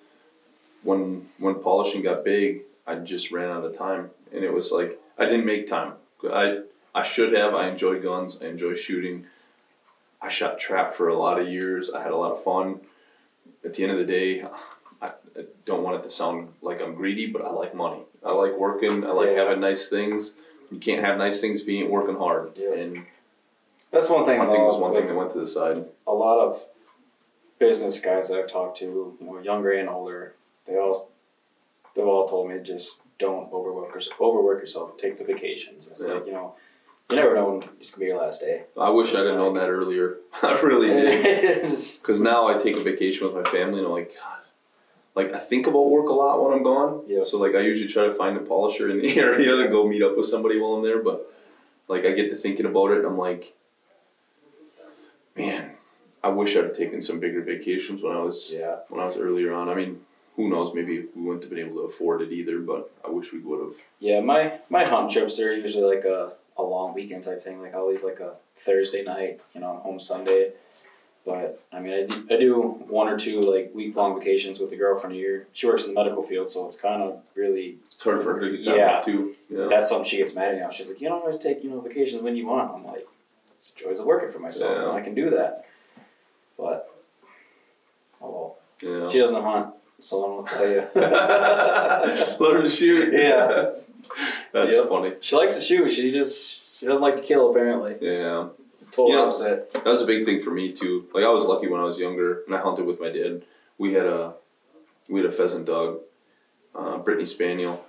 when when polishing got big, I just ran out of time, and it was like I didn't make time. I I should have. I enjoy guns. I enjoy shooting. I shot trap for a lot of years. I had a lot of fun. At the end of the day, I, I don't want it to sound like I'm greedy, but I like money. I like working. I like Yeah. having nice things. You can't have nice things if you ain't working hard. Yeah. And that's one thing. hunting though, was one thing that went to the side. a lot of business guys that I've talked to, you know, younger and older, they all they've all told me just don't overwork yourself. Overwork yourself. Take the vacations. It's Yeah. like you know, you never know when it's gonna be your last day. I wish So I'd have known that earlier. I really did. Because now I take a vacation with my family and I'm like, God, like I think about work a lot when I'm gone. Yeah. So like I usually try to find a polisher in the area to go meet up with somebody while I'm there. But like I get to thinking about it and I'm like, I wish I'd have taken some bigger vacations when I was yeah, when I was earlier on. I mean, who knows? Maybe we wouldn't have been able to afford it either. But I wish we would have. yeah. My my hunt trips they're usually like a a long weekend type thing. Like I'll leave like a Thursday night, you know, I'm home Sunday. But I mean, I do, I do one or two like week long vacations with the girlfriend a year. She works in the medical field, so it's kind of really It's hard for her to get time Yeah. off too. Yeah. that's something she gets mad at me. She's like, you don't always take you know vacations when you want. I'm like, it's the joys of working for myself, Yeah. and I can do that. But oh well, Yeah. she doesn't hunt, so I will tell you. Let her shoot. Yeah. That's Yep. funny. she likes to shoot. She just she doesn't like to kill. Apparently, Yeah. total Yeah. opposite. That was a big thing for me too. Like I was lucky when I was younger, and I hunted with my dad. We had a we had a pheasant dog, uh, Brittany Spaniel,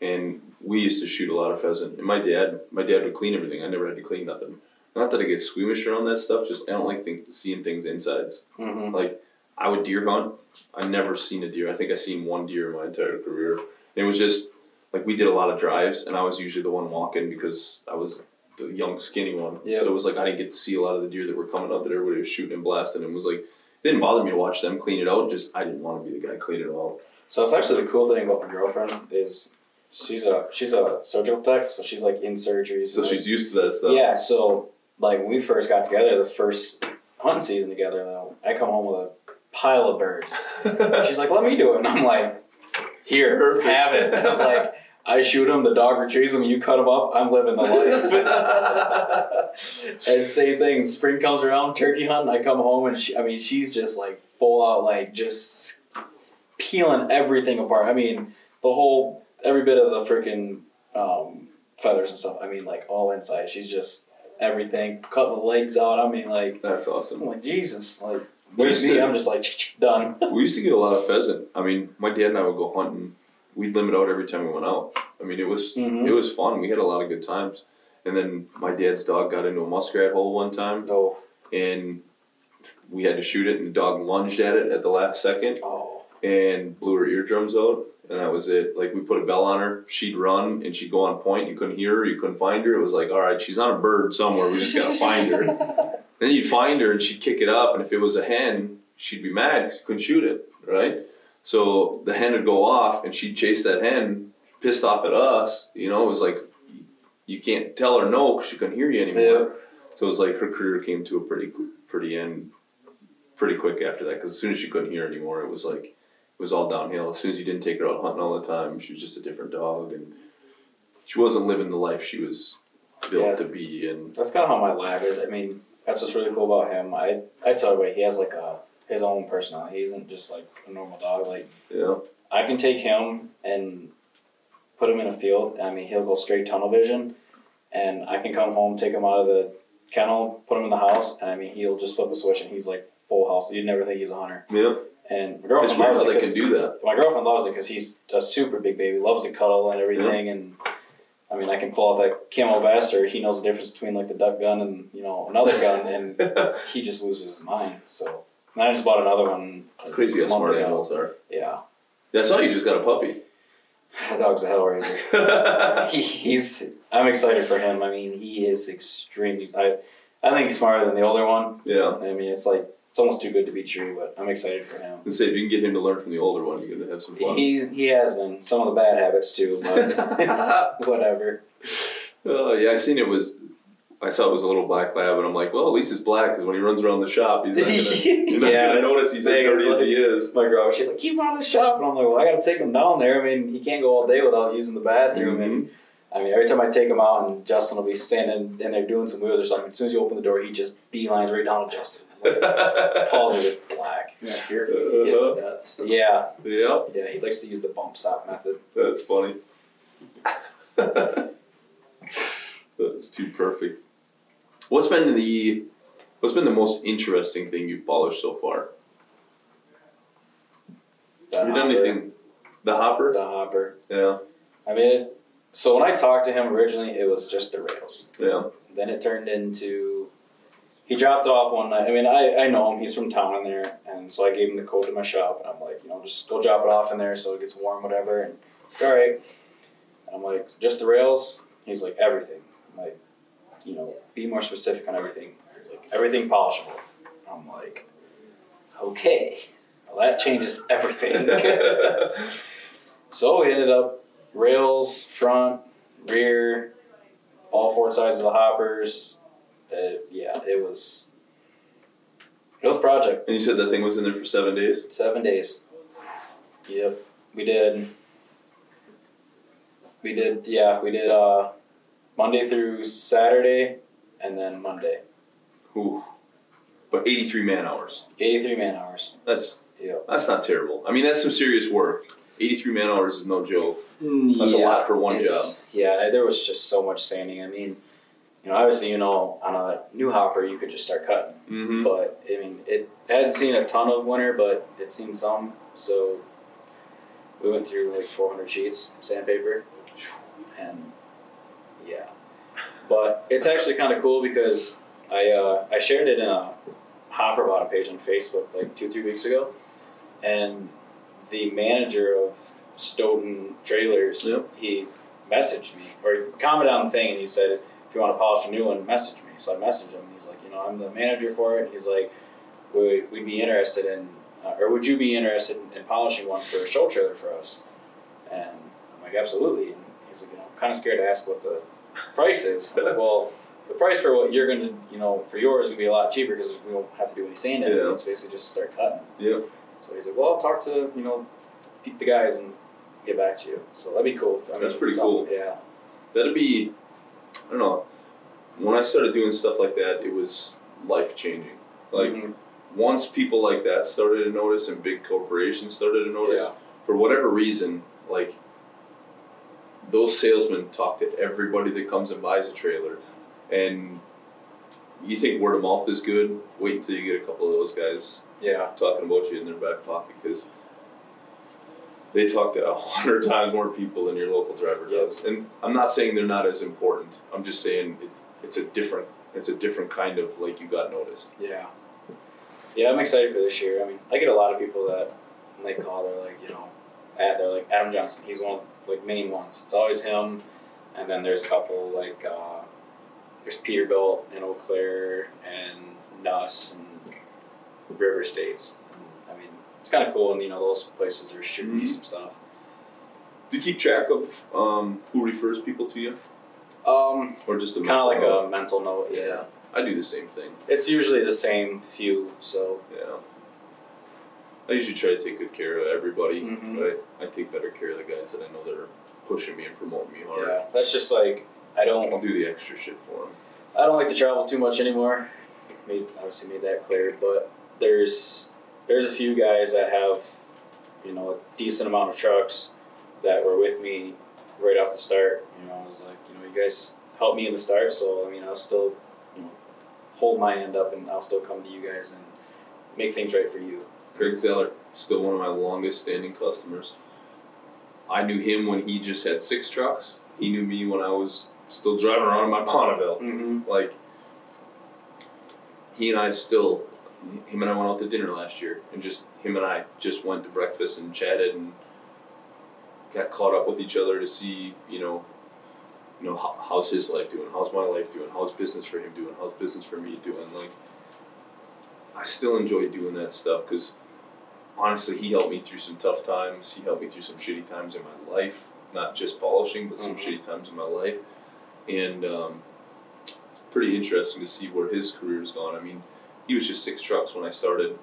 and we used to shoot a lot of pheasant. And my dad, my dad would clean everything. I never had to clean nothing. Not that I get squeamish around that stuff. Just I don't like think, seeing things insides. Mm-hmm. Like I would deer hunt. I've never seen a deer. I think I've seen one deer in my entire career. And it was just like we did a lot of drives, and I was usually the one walking because I was the young skinny one. Yeah. So it was like I didn't get to see a lot of the deer that were coming up that everybody was shooting and blasting. And it was like it didn't bother me to watch them clean it out. Just I didn't want to be the guy cleaning it out. So it's actually the cool thing about my girlfriend is she's a she's a surgical tech, so she's like in surgeries. So she's used to that stuff. Yeah, so like when we first got together, the first hunting season together, though, I come home with a pile of birds. She's like, "Let me do it," and I'm like, "Here, Perfect. have it." It's like I shoot them, the dog retrieves them, you cut them up. I'm living the life. and same thing. Spring comes around, turkey hunting. I come home and she, I mean, she's just like full out, like just peeling everything apart. I mean, the whole every bit of the freaking um, feathers and stuff. I mean, like all inside. She's just everything, cut the legs out. I mean, like That's I'm awesome. like Jesus. Like We there's me. to- I'm just like done. we used to get a lot of pheasant. I mean, my dad and I would go hunting. We'd limit out every time we went out. I mean, it was Mhm. it was fun. We had a lot of good times. And then my dad's dog got into a muskrat hole one time, Oh, and we had to shoot it, and the dog lunged at it at the last second Oh. and blew her eardrums out, and that was it. Like we put a bell on her, she'd run, and she'd go on point. You couldn't hear her, you couldn't find her. It was like, all right, she's on a bird somewhere. We just gotta find her. then you'd find her, and she'd kick it up, and if it was a hen, she'd be mad because you couldn't shoot it, right? So the hen would go off, and she'd chase that hen, pissed off at us. You know, it was like you can't tell her no because she couldn't hear you anymore. Yeah. So it was like her career came to a pretty pretty end pretty quick after that because as soon as she couldn't hear anymore, it was like was all downhill. As soon as you didn't take her out hunting all the time, she was just a different dog, and she wasn't living the life she was built Yeah. to be. And That's kind of how my lab is. I mean, that's what's really cool about him. I I tell everybody he has like a his own personality. He isn't just like a normal dog. Like yeah, I can take him and put him in a field. I mean, he'll go straight tunnel vision, and I can come home, take him out of the kennel, put him in the house, and I mean, he'll just flip a switch and he's like full house. You'd never think he's a hunter. yeah, And my it's girlfriend weird loves how it they can do that. my girlfriend loves it because he's a super big baby, loves to cuddle and everything. Mm-hmm. And I mean, I can pull out that camo vest, or he knows the difference between like the duck gun and you know another gun, and he just loses his mind. So and I just bought another one. Crazy how smart ago. animals are. Yeah, Yeah, I saw you just got a puppy. that dog's a hell raiser. yeah, he, he's. I'm excited for him. I mean, he is extremely. I, I think he's smarter than the older one. Yeah. I mean, it's like it's almost too good to be true, but I'm excited for him. and say if you can get him to learn from the older one, you're gonna have some fun. He's he has been some of the bad habits too, but it's whatever. Oh yeah, I seen it was. I saw it was a little black lab, and I'm like, well, at least it's black because when he runs around the shop, he's not gonna, you're not Yeah, gonna notice he's as dirty it's as he is. My girl, she's like, keep him out of the shop, and I'm like, well, I gotta take him down there. I mean, he can't go all day without using the bathroom, and mm-hmm. I mean, every time I take him out, and Justin will be standing in there doing some wheels or something. As soon as you open the door, he just beelines right down to Justin. Paws are just black. Yeah, here Uh-huh. nuts. Yeah, yeah, yeah, he likes to use the bump stop method. that's funny. that's too perfect. What's been the What's been the most interesting thing you've polished so far? The Have you done anything? The hopper? The hopper. Yeah, I mean, it, so when I talked to him originally, it was just the rails. yeah, Then it turned into he dropped it off one night. I mean, I, I know him. He's from town in there, and so I gave him the code to my shop, and I'm like, you know, just go drop it off in there so it gets warm, whatever. And he's like, all right. And I'm like, just the rails. He's like, everything. I'm like, you know, be more specific on everything. He's like, everything polishable. I'm like, okay. Well, that changes everything. so we ended up rails, front, rear, all four sides of the hoppers. Uh, yeah, it was. It was a project. And you said that thing was in there for seven days. Seven days. Yep, we did. We did, yeah, we did uh, Monday through Saturday, and then Monday. Ooh, but eighty-three man hours. Eighty-three man hours. That's yeah. that's not terrible. I mean, that's some serious work. Eighty-three man hours is no joke. That's a lot for one job. Yeah, there was just so much sanding. I mean, you know, obviously, you know, on a new hopper, you could just start cutting. Mm-hmm. But I mean, it hadn't seen a ton of winter, but it's seen some. So we went through like 400 sheets of sandpaper, and yeah. But it's actually kind of cool because I uh, I shared it in a Hopper Bottom page on Facebook like two three weeks ago, and the manager of Stoughton Trailers Yep. he messaged me or he commented on the thing and he said if you want to polish a new one message me. So I messaged him. And he's like you know I'm the manager for it. And he's like would we'd be interested in uh, or would you be interested in, in polishing one for a show trailer for us? And I'm like absolutely. And he's like you know I'm kind of scared to ask what the price is. I'm like well the price for what you're gonna you know for yours is gonna be a lot cheaper because we won't have to do any sanding. Yeah. it's basically just start cutting. Yeah. so he's like well I'll talk to you know the guys and get back to you so that'd be cool I That's mean, pretty cool. yeah That'd be, I don't know. When I started doing stuff like that, it was life changing. Like Mhm. once people like that started to notice, and big corporations started to notice, Yeah. for whatever reason, like those salesmen talk to everybody that comes and buys a trailer, and you think word of mouth is good. Wait until you get a couple of those guys yeah talking about you in their back pocket because they talk to a hundred times more people than your local driver does. And I'm not saying they're not as important. I'm just saying it, it's a different it's a different kind of like you got noticed. Yeah. Yeah, I'm excited for this year. I mean, I get a lot of people that when they call, they're like, you know, ad, they're like Adam Johnson. He's one of like main ones. It's always him, and then there's a couple like uh, there's Peterbilt and Eau Claire and Nuss and River States. I it's kind of cool, and you know those places are shooting me Mhm. some stuff. Do you keep track of um, who refers people to you, Um, or just a kind of like a mental note. note? Yeah. I do the same thing. It's usually the same few, so Yeah. I usually try to take good care of everybody, Mhm. but I take better care of the guys that I know that are pushing me and promoting me hard. yeah, that's just like I don't I'll do the extra shit for them. I don't like to travel too much anymore. Made obviously made that clear, but there's there's a few guys that have you know a decent amount of trucks that were with me right off the start. You know, I was like, you know, you guys helped me in the start, so I mean, I'll still you know hold my end up and I'll still come to you guys and make things right for you. Craig Zeller, still one of my longest standing customers. I knew him when he just had six trucks. He knew me when I was still driving around in my Bonneville. Mm-hmm. Like, he and I still, him and I went out to dinner last year, and just him and I just went to breakfast and chatted and got caught up with each other to see, you know, you know how, how's his life doing, how's my life doing, how's business for him doing, how's business for me doing. Like, I still enjoy doing that stuff because honestly, he helped me through some tough times. He helped me through some shitty times in my life, not just polishing, but some Mhm. shitty times in my life, and. Um, it's pretty interesting to see where his career's gone. I mean, he was just six trucks when I started,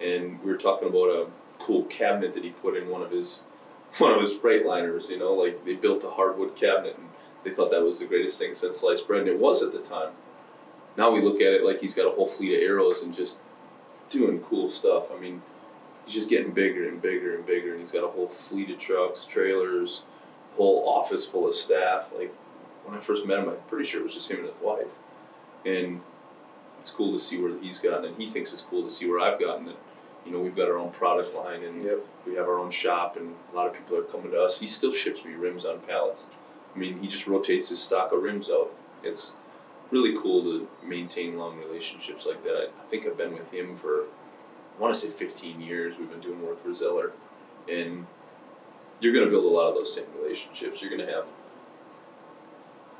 and we were talking about a cool cabinet that he put in one of his one of his Freightliners. You know, like they built a hardwood cabinet, and they thought that was the greatest thing since sliced bread, and it was at the time. Now we look at it like he's got a whole fleet of arrows and just doing cool stuff. I mean, he's just getting bigger and bigger and bigger, and he's got a whole fleet of trucks, trailers, whole office full of staff. Like when I first met him, I'm pretty sure it was just him and his wife. And it's cool to see where he's gotten, and he thinks it's cool to see where I've gotten. That you know we've got our own product line, and Yep. we have our own shop, and a lot of people are coming to us. He still ships me rims on pallets. I mean, he just rotates his stock of rims out. It's really cool to maintain long relationships like that. I, I think I've been with him for, I want to say 15 years. We've been doing work for Zeller, and you're going to build a lot of those same relationships. You're going to have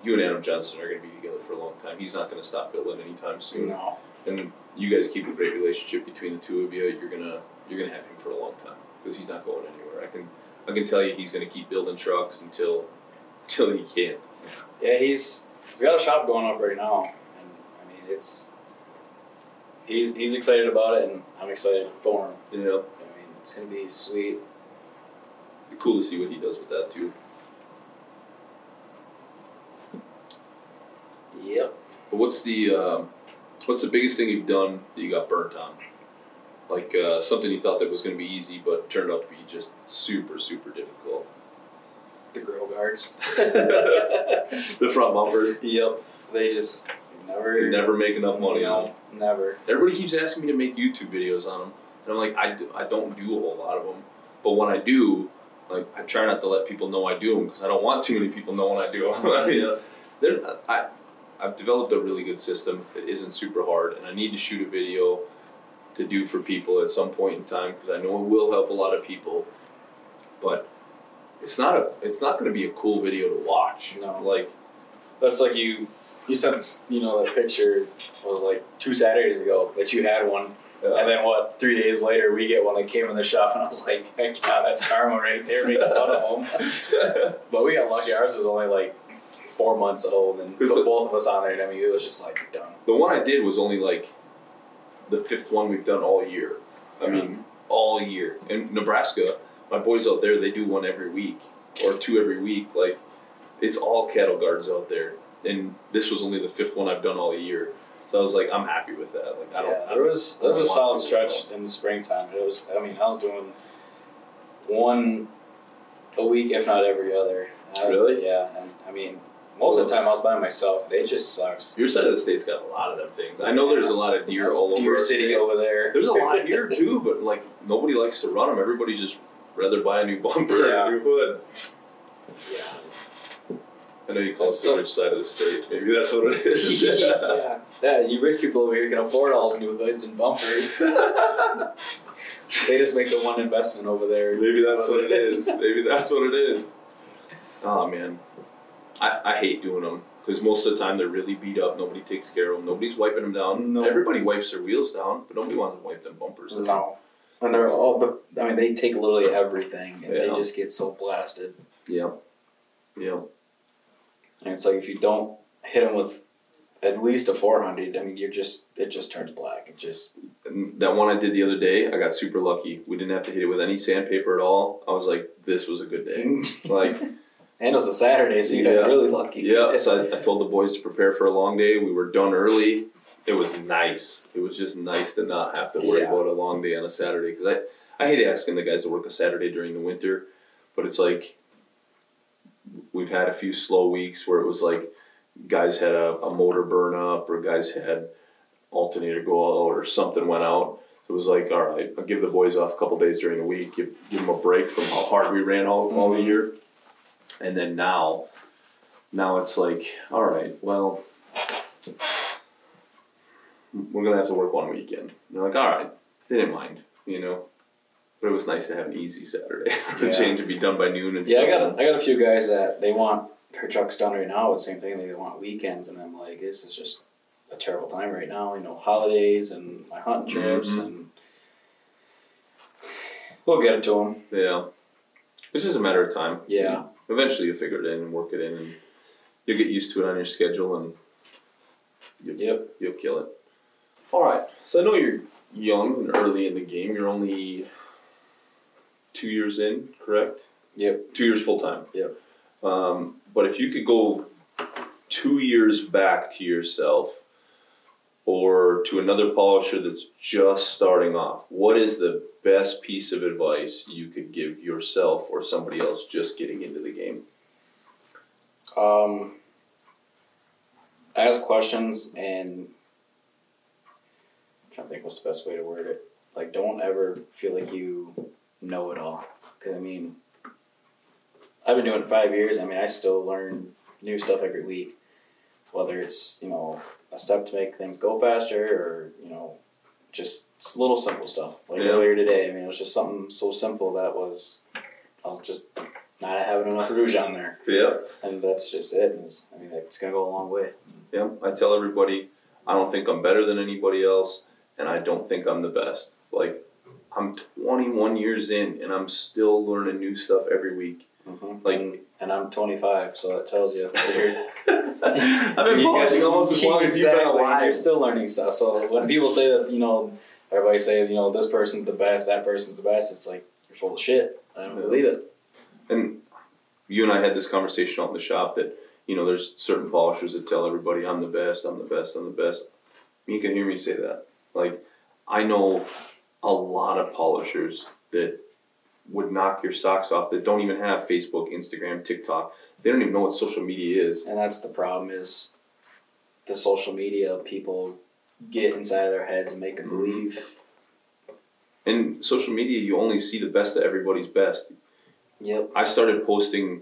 you and Adam Johnson are going to be together for a long time. He's not going to stop building anytime soon. No. And you guys keep a great relationship between the two of you. You're gonna you're gonna have him for a long time because he's not going anywhere. I can I can tell you he's gonna keep building trucks until until he can't. Yeah, he's he's got a shop going up right now, and I mean it's he's he's excited about it, and I'm excited for him. You know, I mean it's gonna be sweet. be cool to see what he does with that too. Yep. But what's the um, what's the biggest thing you've done that you got burnt on? Like uh, something you thought that was gonna be easy, but turned out to be just super super difficult. The grill guards. the front bumpers. Yep. They just never They never make enough money on them. Never. Everybody keeps asking me to make YouTube videos on them, and I'm like, I, do, I don't do a whole lot of them. But when I do, like, I try not to let people know I do them because I don't want too many people knowing I do them. you know, there, I, I've developed a really good system that isn't super hard, and I need to shoot a video to do for people at some point in time because I know it will help a lot of people. But it's not a, it's not going to be a cool video to watch. No. like That's like you you sent you know that picture was like two Saturdays ago that you had one, and then what? Three days later we get one that came in the shop, and I was like, heck yeah, that's karma right there, making fun of them. But we got lucky. Ours was only like four months old, and put the- both of us on there. And I mean, it was just like done. The one I did was only like the fifth one we've done all year. I mean, all year. In Nebraska, my boys out there, they do one every week or two every week. Like, it's all cattle guards out there. And this was only the fifth one I've done all year. So I was like, I'm happy with that. Like, I don't. yeah, there was there was a solid stretch in the springtime. It was. I mean, I was doing one a week, if not every other. Really? Yeah, and I mean, most of the time I was by myself. They just sucks. Your side of the state's got a lot of them things. I know there's a lot of deer That's all over Deer City state. over there. There's a lot here too, but like nobody likes to run them. Everybody just rather buy a new bumper Yeah. and a new hood. Yeah. I know you call That's it the rich side of the state. Maybe that's what it is. yeah. Yeah, you rich people over here can afford all these new hoods and bumpers. they just make the one investment over there. Maybe that's what it is. Maybe that's what it is. Oh man, I, I hate doing them because most of the time they're really beat up. Nobody takes care of them. Nobody's wiping them down. No. Everybody wipes their wheels down, but nobody wants to wipe them bumpers. down. No. And they're all, the. I mean, they take literally everything, and they just get so blasted. Yeah. Yeah. And it's like if you don't hit them with at least a 400, I mean, you're just it just turns black. It just And that one I did the other day, I got super lucky. We didn't have to hit it with any sandpaper at all. I was like, this was a good day. Like, and it was a Saturday, so you Yeah. got really lucky. yeah. So I, I told the boys to prepare for a long day. We were done early. It was nice. It was just nice to not have to worry Yeah. about a long day on a Saturday. Because I, I hate asking the guys to work a Saturday during the winter, but it's like we've had a few slow weeks where it was like guys had a, a motor burn up or guys had alternator go out or something went out. It was like, all right, I'll give the boys off a couple days during the week, give, give them a break from how hard we ran all, all the Mhm. year. And then now, now it's like, all right, well, we're gonna have to work one weekend. And they're like, all right, they didn't mind, you know. But it was nice to have an easy Saturday. the Yeah. change would be done by noon and Yeah, I got I got a few guys that they want their trucks done right now. But same thing, they want weekends, and I'm like, this is just a terrible time right now. You know, holidays and my hunting trips, Mhm. and we'll get it to them. Yeah. It's just a matter of time. Yeah. Eventually you figure it in and work it in and you'll get used to it on your schedule and you'll, Yep. you'll kill it. Alright, so I know you're young and early in the game. You're only two years in, correct? Yep. Two years full time. Yep. Um, but if you could go two years back to yourself or to another polisher that's just starting off, what is the best piece of advice you could give yourself or somebody else just getting into the game? Um, ask questions and I'm trying to think what's the best way to word it. Like, don't ever feel like you know it all. Because, I mean, I've been doing it five years. I mean, I still learn new stuff every week. Whether it's, you know, a step to make things go faster or, you know, just little simple stuff. Like Yeah. earlier today, I mean, it was just something so simple that was, I was just not having enough rouge on there Yeah. and that's just it. Is I mean, it's gonna go a long way. Yeah. I tell everybody I don't think I'm better than anybody else and I don't think I'm the best. Like I'm 21 years in and I'm still learning new stuff every week. Mm-hmm. Like- and, and I'm 25, so that tells you. I've been polishing almost as long as you've been and You're still learning stuff. So when people say that, you know, everybody says, you know, this person's the best, that person's the best, it's like you're full of shit. I don't believe it. And you and I had this conversation out in the shop that, you know, there's certain polishers that tell everybody, I'm the best, I'm the best, I'm the best. You can hear me say that. Like, I know a lot of polishers that would knock your socks off that don't even have Facebook, Instagram, TikTok. They don't even know what social media is. And that's the problem is the social media people get inside of their heads and make them believe. In social media, you only see the best of everybody's best. Yep. I started posting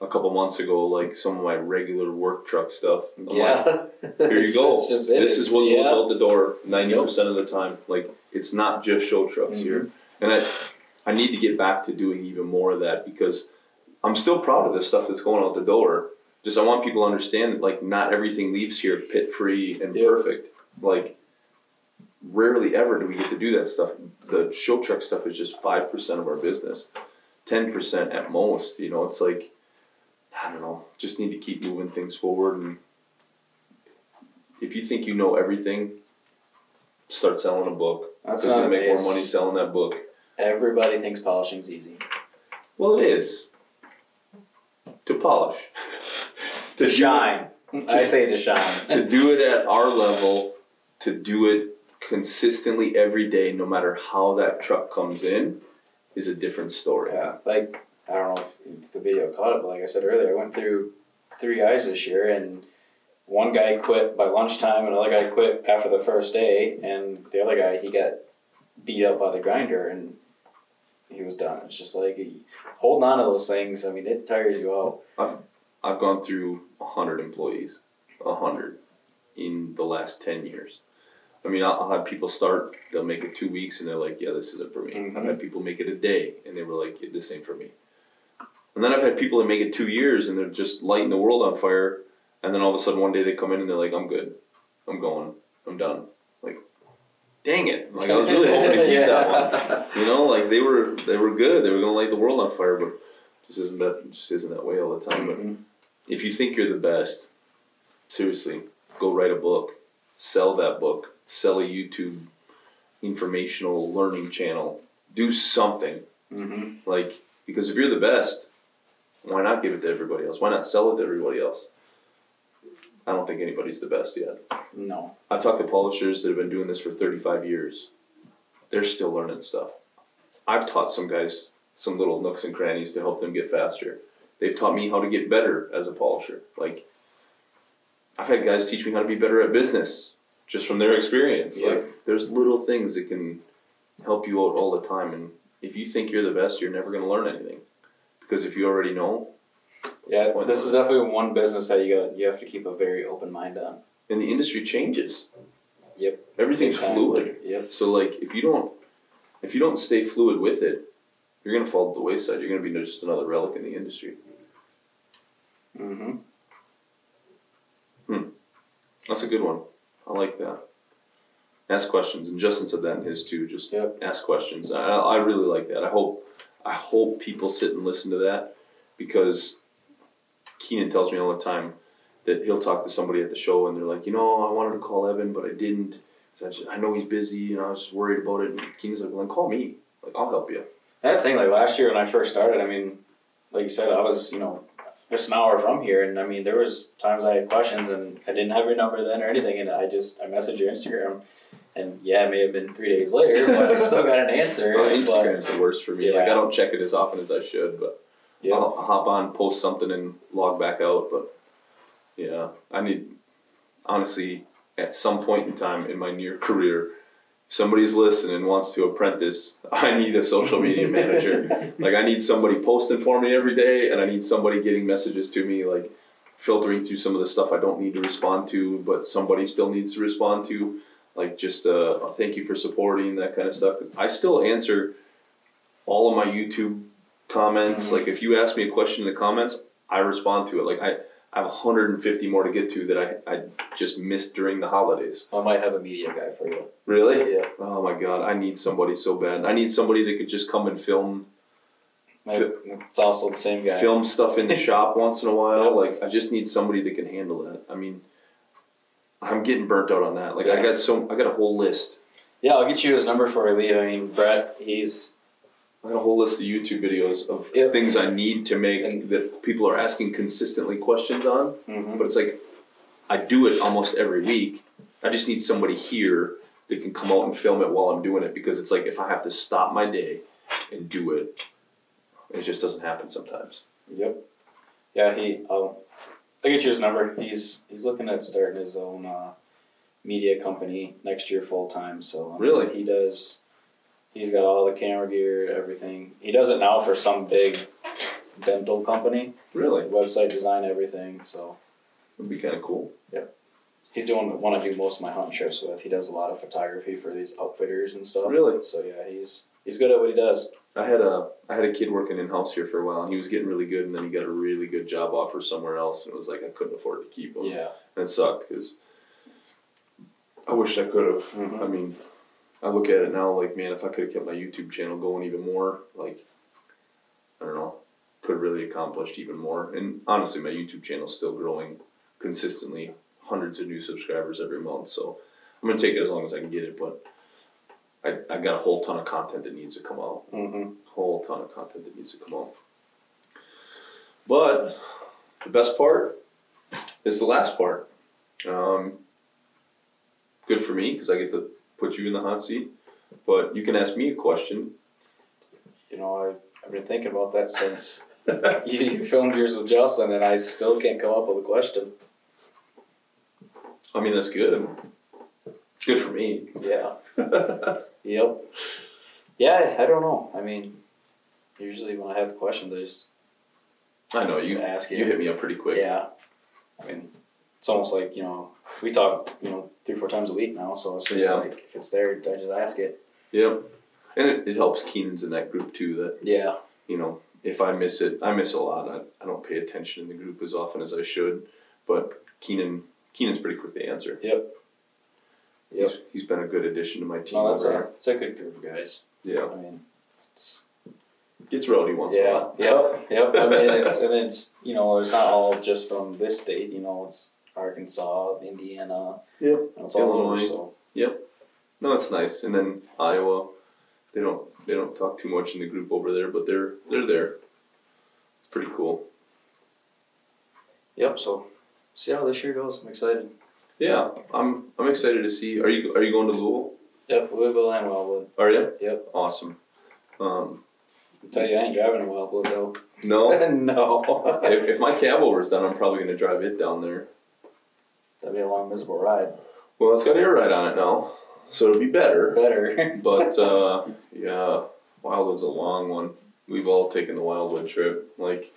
a couple months ago, like some of my regular work truck stuff. I'm like, yeah. Here you go. this is what yeah. goes out the door ninety percent of the time. Like it's not just show trucks Mm-hmm. here, and I I need to get back to doing even more of that because I'm still proud of the stuff that's going out the door. Just I want people to understand that like not everything leaves here pit free and Yeah. perfect. Like rarely ever do we get to do that stuff. The show truck stuff is just five percent of our business, ten percent at most. You know, it's like I don't know. Just need to keep moving things forward and if you think you know everything, start selling a book. That's Because not you make more money selling that book. Everybody thinks polishing's easy. Well, it is. To polish. to it- shine. I say to shine. to do it at our level, to do it consistently every day, no matter how that truck comes in, is a different story. Yeah, like I don't know if the video caught it, but like I said earlier, I went through three guys this year, and one guy quit by lunchtime, another guy quit after the first day, and the other guy he got beat up by the grinder, and he was done. It's just like holding on to those things. I mean, it tires you out. I've I've gone through a hundred employees, a hundred, in the last ten years. I mean, I'll, I'll have people start, they'll make it two weeks, and they're like, "Yeah, this isn't for me." I've Mhm. had people make it a day, and they were like, yeah, "This ain't for me." And then I've had people that make it two years, and they're just lighting the world on fire, and then all of a sudden one day they come in and they're like, "I'm good, I'm going, I'm done." Like, dang it! Like I was really hoping to keep that one. You know, like they were they were good. They were gonna light the world on fire, but just isn't that just isn't that way all the time. But Mhm. if you think you're the best, seriously, go write a book, sell that book, sell a YouTube informational learning channel, do something. Mhm. Like because if you're the best, why not give it to everybody else? Why not sell it to everybody else? I don't think anybody's the best yet. No. I've talked to polishers that have been doing this for 35 years. They're still learning stuff. I've taught some guys some little nooks and crannies to help them get faster. They've taught me how to get better as a polisher. Like, I've had guys teach me how to be better at business just from their experience. Yeah. Like, there's little things that can help you out all the time. And if you think you're the best, you're never going to learn anything. Because if you already know, Yeah, this is definitely one business that you got you have to keep a very open mind on. and the industry changes. Yep. Everything's fluid. Yep. So like if you don't if you don't stay fluid with it, you're gonna fall to the wayside. You're gonna be just another relic in the industry. Mm-hmm. That's a good one. I like that. Ask questions, and Justin said that in his too. Just Yep. ask questions. I, I really like that. I hope I hope people sit and listen to that because Keenan tells me all the time that he'll talk to somebody at the show and they're like, you know, I wanted to call Evan, but I didn't. I, just, I know he's busy, and I was just worried about it. And Keenan's like, well, then call me. Like, I'll help you. That's the thing. Like last year when I first started, I mean, like you said, I was you know just an hour from here, and I mean there was times I had questions and I didn't have your number then or anything, and I just I messaged your Instagram, and yeah, it may have been three days later, but I still got an answer. Well, but- the worst for me. Like, I don't check it as often as I should, but Yeah. I'll, hop on, post something, and log back out. But yeah, I need honestly at some point in time in my near career, somebody's listening and wants to apprentice, I need a social media manager. Like I need somebody posting for me every day, and I need somebody getting messages to me, like filtering through some of the stuff I don't need to respond to, but somebody still needs to respond to. Like just uh, a thank you for supporting that kind of stuff. I still answer all of my YouTube comments. Mhm. Like if you ask me a question in the comments, I respond to it. Like I, I have 150 more to get to that I, I just missed during the holidays. I might have a media guy for you. Really? Yeah. Oh my god, I need somebody so bad. I need somebody that could just come and film My- It's also the same guy. film stuff in the shop once in a while. Like I just need somebody that can handle that. I mean, I'm getting burnt out on that. Like I got so I got a whole list. Yeah, I'll get you his number for you. I mean, Brett, he's I got a whole list of YouTube videos of Yep. things I need to make And- that people are asking consistently questions on. mhm. But it's like I do it almost every week. I just need somebody here that can come out and film it while I'm doing it because it's like if I have to stop my day and do it, it just doesn't happen sometimes. Yep. Yeah, he. I'll. I'll get you his number. He's he's looking at starting his own uh, media company next year full time. So I mean, Really? he does. He's got all the camera gear, everything. He does it now for some big dental company, Really, website design, everything. So would be kind of cool. Yeah. He's doing one I do most of my hunt trips with. He does a lot of photography for these outfitters and stuff. Really? So yeah, he's he's good at what he does. I had a I had a kid working in house here for a while, and he was getting really good, and then he got a really good job offer somewhere else, and it was like I couldn't afford to keep him. Yeah. and it sucked because I wish I could have. Mhm. I mean, I look at it now like, man, if I could have kept my YouTube channel going even more, like, I don't know, could have really accomplished even more. And honestly, my YouTube channel is still growing consistently, hundreds of new subscribers every month. So I'm gonna take it as long as I can get it, but. I, I got a whole ton of content that needs to come out Mm-hmm. whole ton of content that needs to come out. But the best part is the last part. Um, good for me because I get to put you in the hot seat. But you can ask me a question. You know, I, I've been thinking about that since you, you filmed yours with Jocelyn, and I still can't come up with a question. I mean, that's good. Good for me. Yeah. yep. Yeah, I don't know. I mean, usually when I have the questions, I just I know you. ask you. You hit me up pretty quick. Yeah. I mean, it's almost like you know, we talk, you know, three four times a week now. So it's just Yeah. like if it's there, I just ask it. Yep. And it, it helps Keenan's in that group too. That Yeah. you know, if I miss it, I miss a lot. I, I don't pay attention in the group as often as I should. But Keenan Keenan's pretty quick to answer. Yep. Yep. He's, he's been a good addition to my team. No, that's over a it's a good group of guys. yeah. I mean, it's Gets rowdy once in a yeah, while. yep, yep. I mean, it's and it's you know, it's not all just from this state. You know, it's Arkansas, Indiana. Yep. It's all over. Illinois. So No, it's nice. And then Iowa, they don't they don't talk too much in the group over there, but they're they're there. It's pretty cool. yep. So see how this year goes. I'm excited. Yeah, I'm I'm excited to see. Are you are you going to Louisville? Yep, Louisville and Wildwood. Are you? Yep. Awesome. Um, I tell you, I ain't driving to Wildwood though. no, no. if, if my cabover's done, I'm probably gonna drive it down there. That'd be a long, miserable ride. Well, it's got air ride on it now, so it'll be better. Better. But uh, yeah, Wildwood's a long one. We've all taken the Wildwood trip. Like,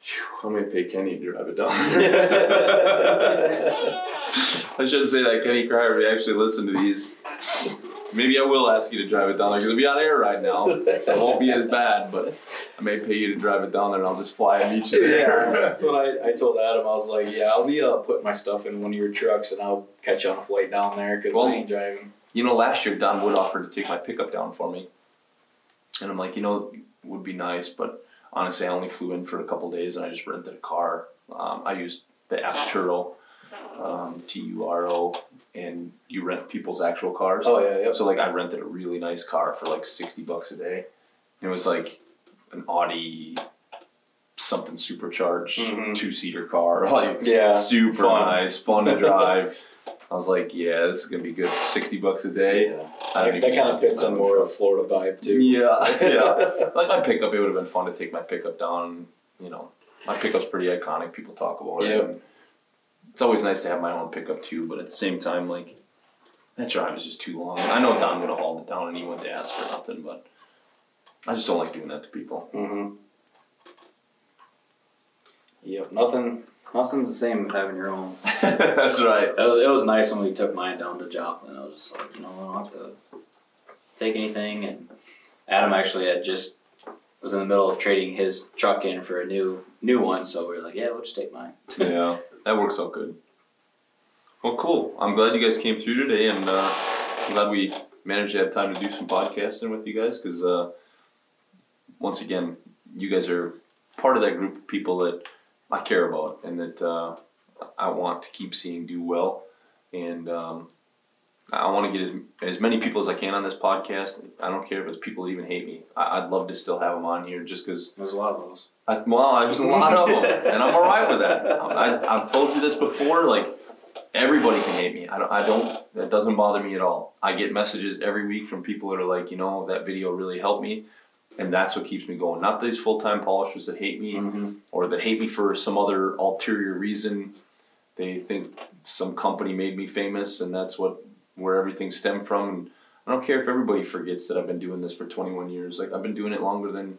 phew, I'm gonna pay Kenny to drive it down. I shouldn't say that, Kenny Cryer. We actually listen to these. Maybe I will ask you to drive it down there because it'll be on air right now. So it won't be as bad, but I may pay you to drive it down there, and I'll just fly and meet you yeah, there. that's what I, I told Adam. I was like, yeah, I'll be uh, putting my stuff in one of your trucks and I'll catch you on a flight down there because Well- I ain't driving. You know, last year Don Wood offered to take my pickup down for me, and I'm like, you know, it would be nice, but honestly, I only flew in for a couple days and I just rented a car. Um, I used the app Turo, um, T U R O, and you rent people's actual cars. Oh yeah, yep. So like, I rented a really nice car for like sixty bucks a day. And it was like an Audi, something supercharged Mhm. two seater car, like Yeah, super fun. nice, fun to drive. I was like, yeah, this is gonna be good. Sixty bucks a day. Yeah. I don't That, kind of fits in more of a Florida vibe too. Yeah, yeah. like my pickup, it would have been fun to take my pickup down. You know, my pickup's pretty iconic. People talk about it. Yep. and It's always nice to have my own pickup too, but at the same time, like that drive is just too long. I know Don would have hauled it down and he wouldn't ask for nothing, but I just don't like doing that to people. Mm-hmm. Yep. Nothing. Nothing's the same with having your own. That's right. It was it was nice when we took mine down to Joplin. I was just like, you know, I don't have to take anything. And Adam actually had just was in the middle of trading his truck in for a new new one, so we were like, yeah, we'll just take mine. yeah, that works out good. Well, cool. I'm glad you guys came through today, and uh, I'm glad we managed to have time to do some podcasting with you guys. Because uh, once again, you guys are part of that group of people that I care about, and that uh, I want to keep seeing do well. And um, I want to get as as many people as I can on this podcast. I don't care if it's people that even hate me. I, I'd love to still have them on here, just because There's a lot of those. I, well, there's a lot of them, and I'm alright with that. I, I've told you this before, like, everybody can hate me. I don't, I don't, that doesn't bother me at all. I get messages every week from people that are like, you know, that video really helped me, and that's what keeps me going. Not these full time polishers that hate me, Mm-hmm. or that hate me for some other ulterior reason. They think some company made me famous, and that's what where everything stemmed from. And I don't care if everybody forgets that I've been doing this for 21 years. Like I've been doing it longer than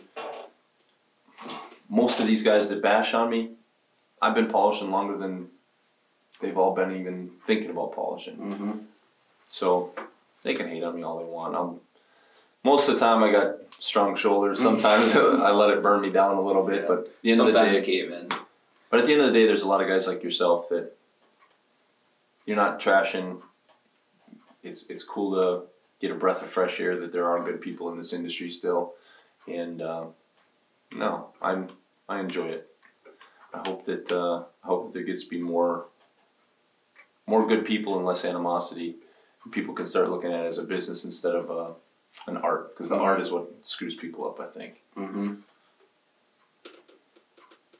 most of these guys that bash on me. I've been polishing longer than they've all been even thinking about polishing. Mm-hmm. So they can hate on me all they want. I'm, most of the time I got strong shoulders. Sometimes I let it burn me down a little bit, but at the end of the day, it cave in. but at the end of the day, there's a lot of guys like yourself that you're not trashing. It's it's cool to get a breath of fresh air that there are good people in this industry still, and uh, no, I'm I enjoy it. I hope that uh, I hope that there gets to be more more good people and less animosity. People can start looking at it as a business instead of uh, an art, because the art is what screws people up. I think. Mm-hmm.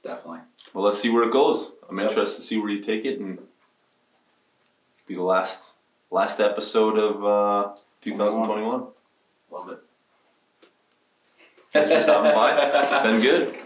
Definitely. Well, let's see where it goes. I'm Yep. interested to see where you take it and be the last last episode of uh, 2021. Love it. Thanks for stopping by. Been good.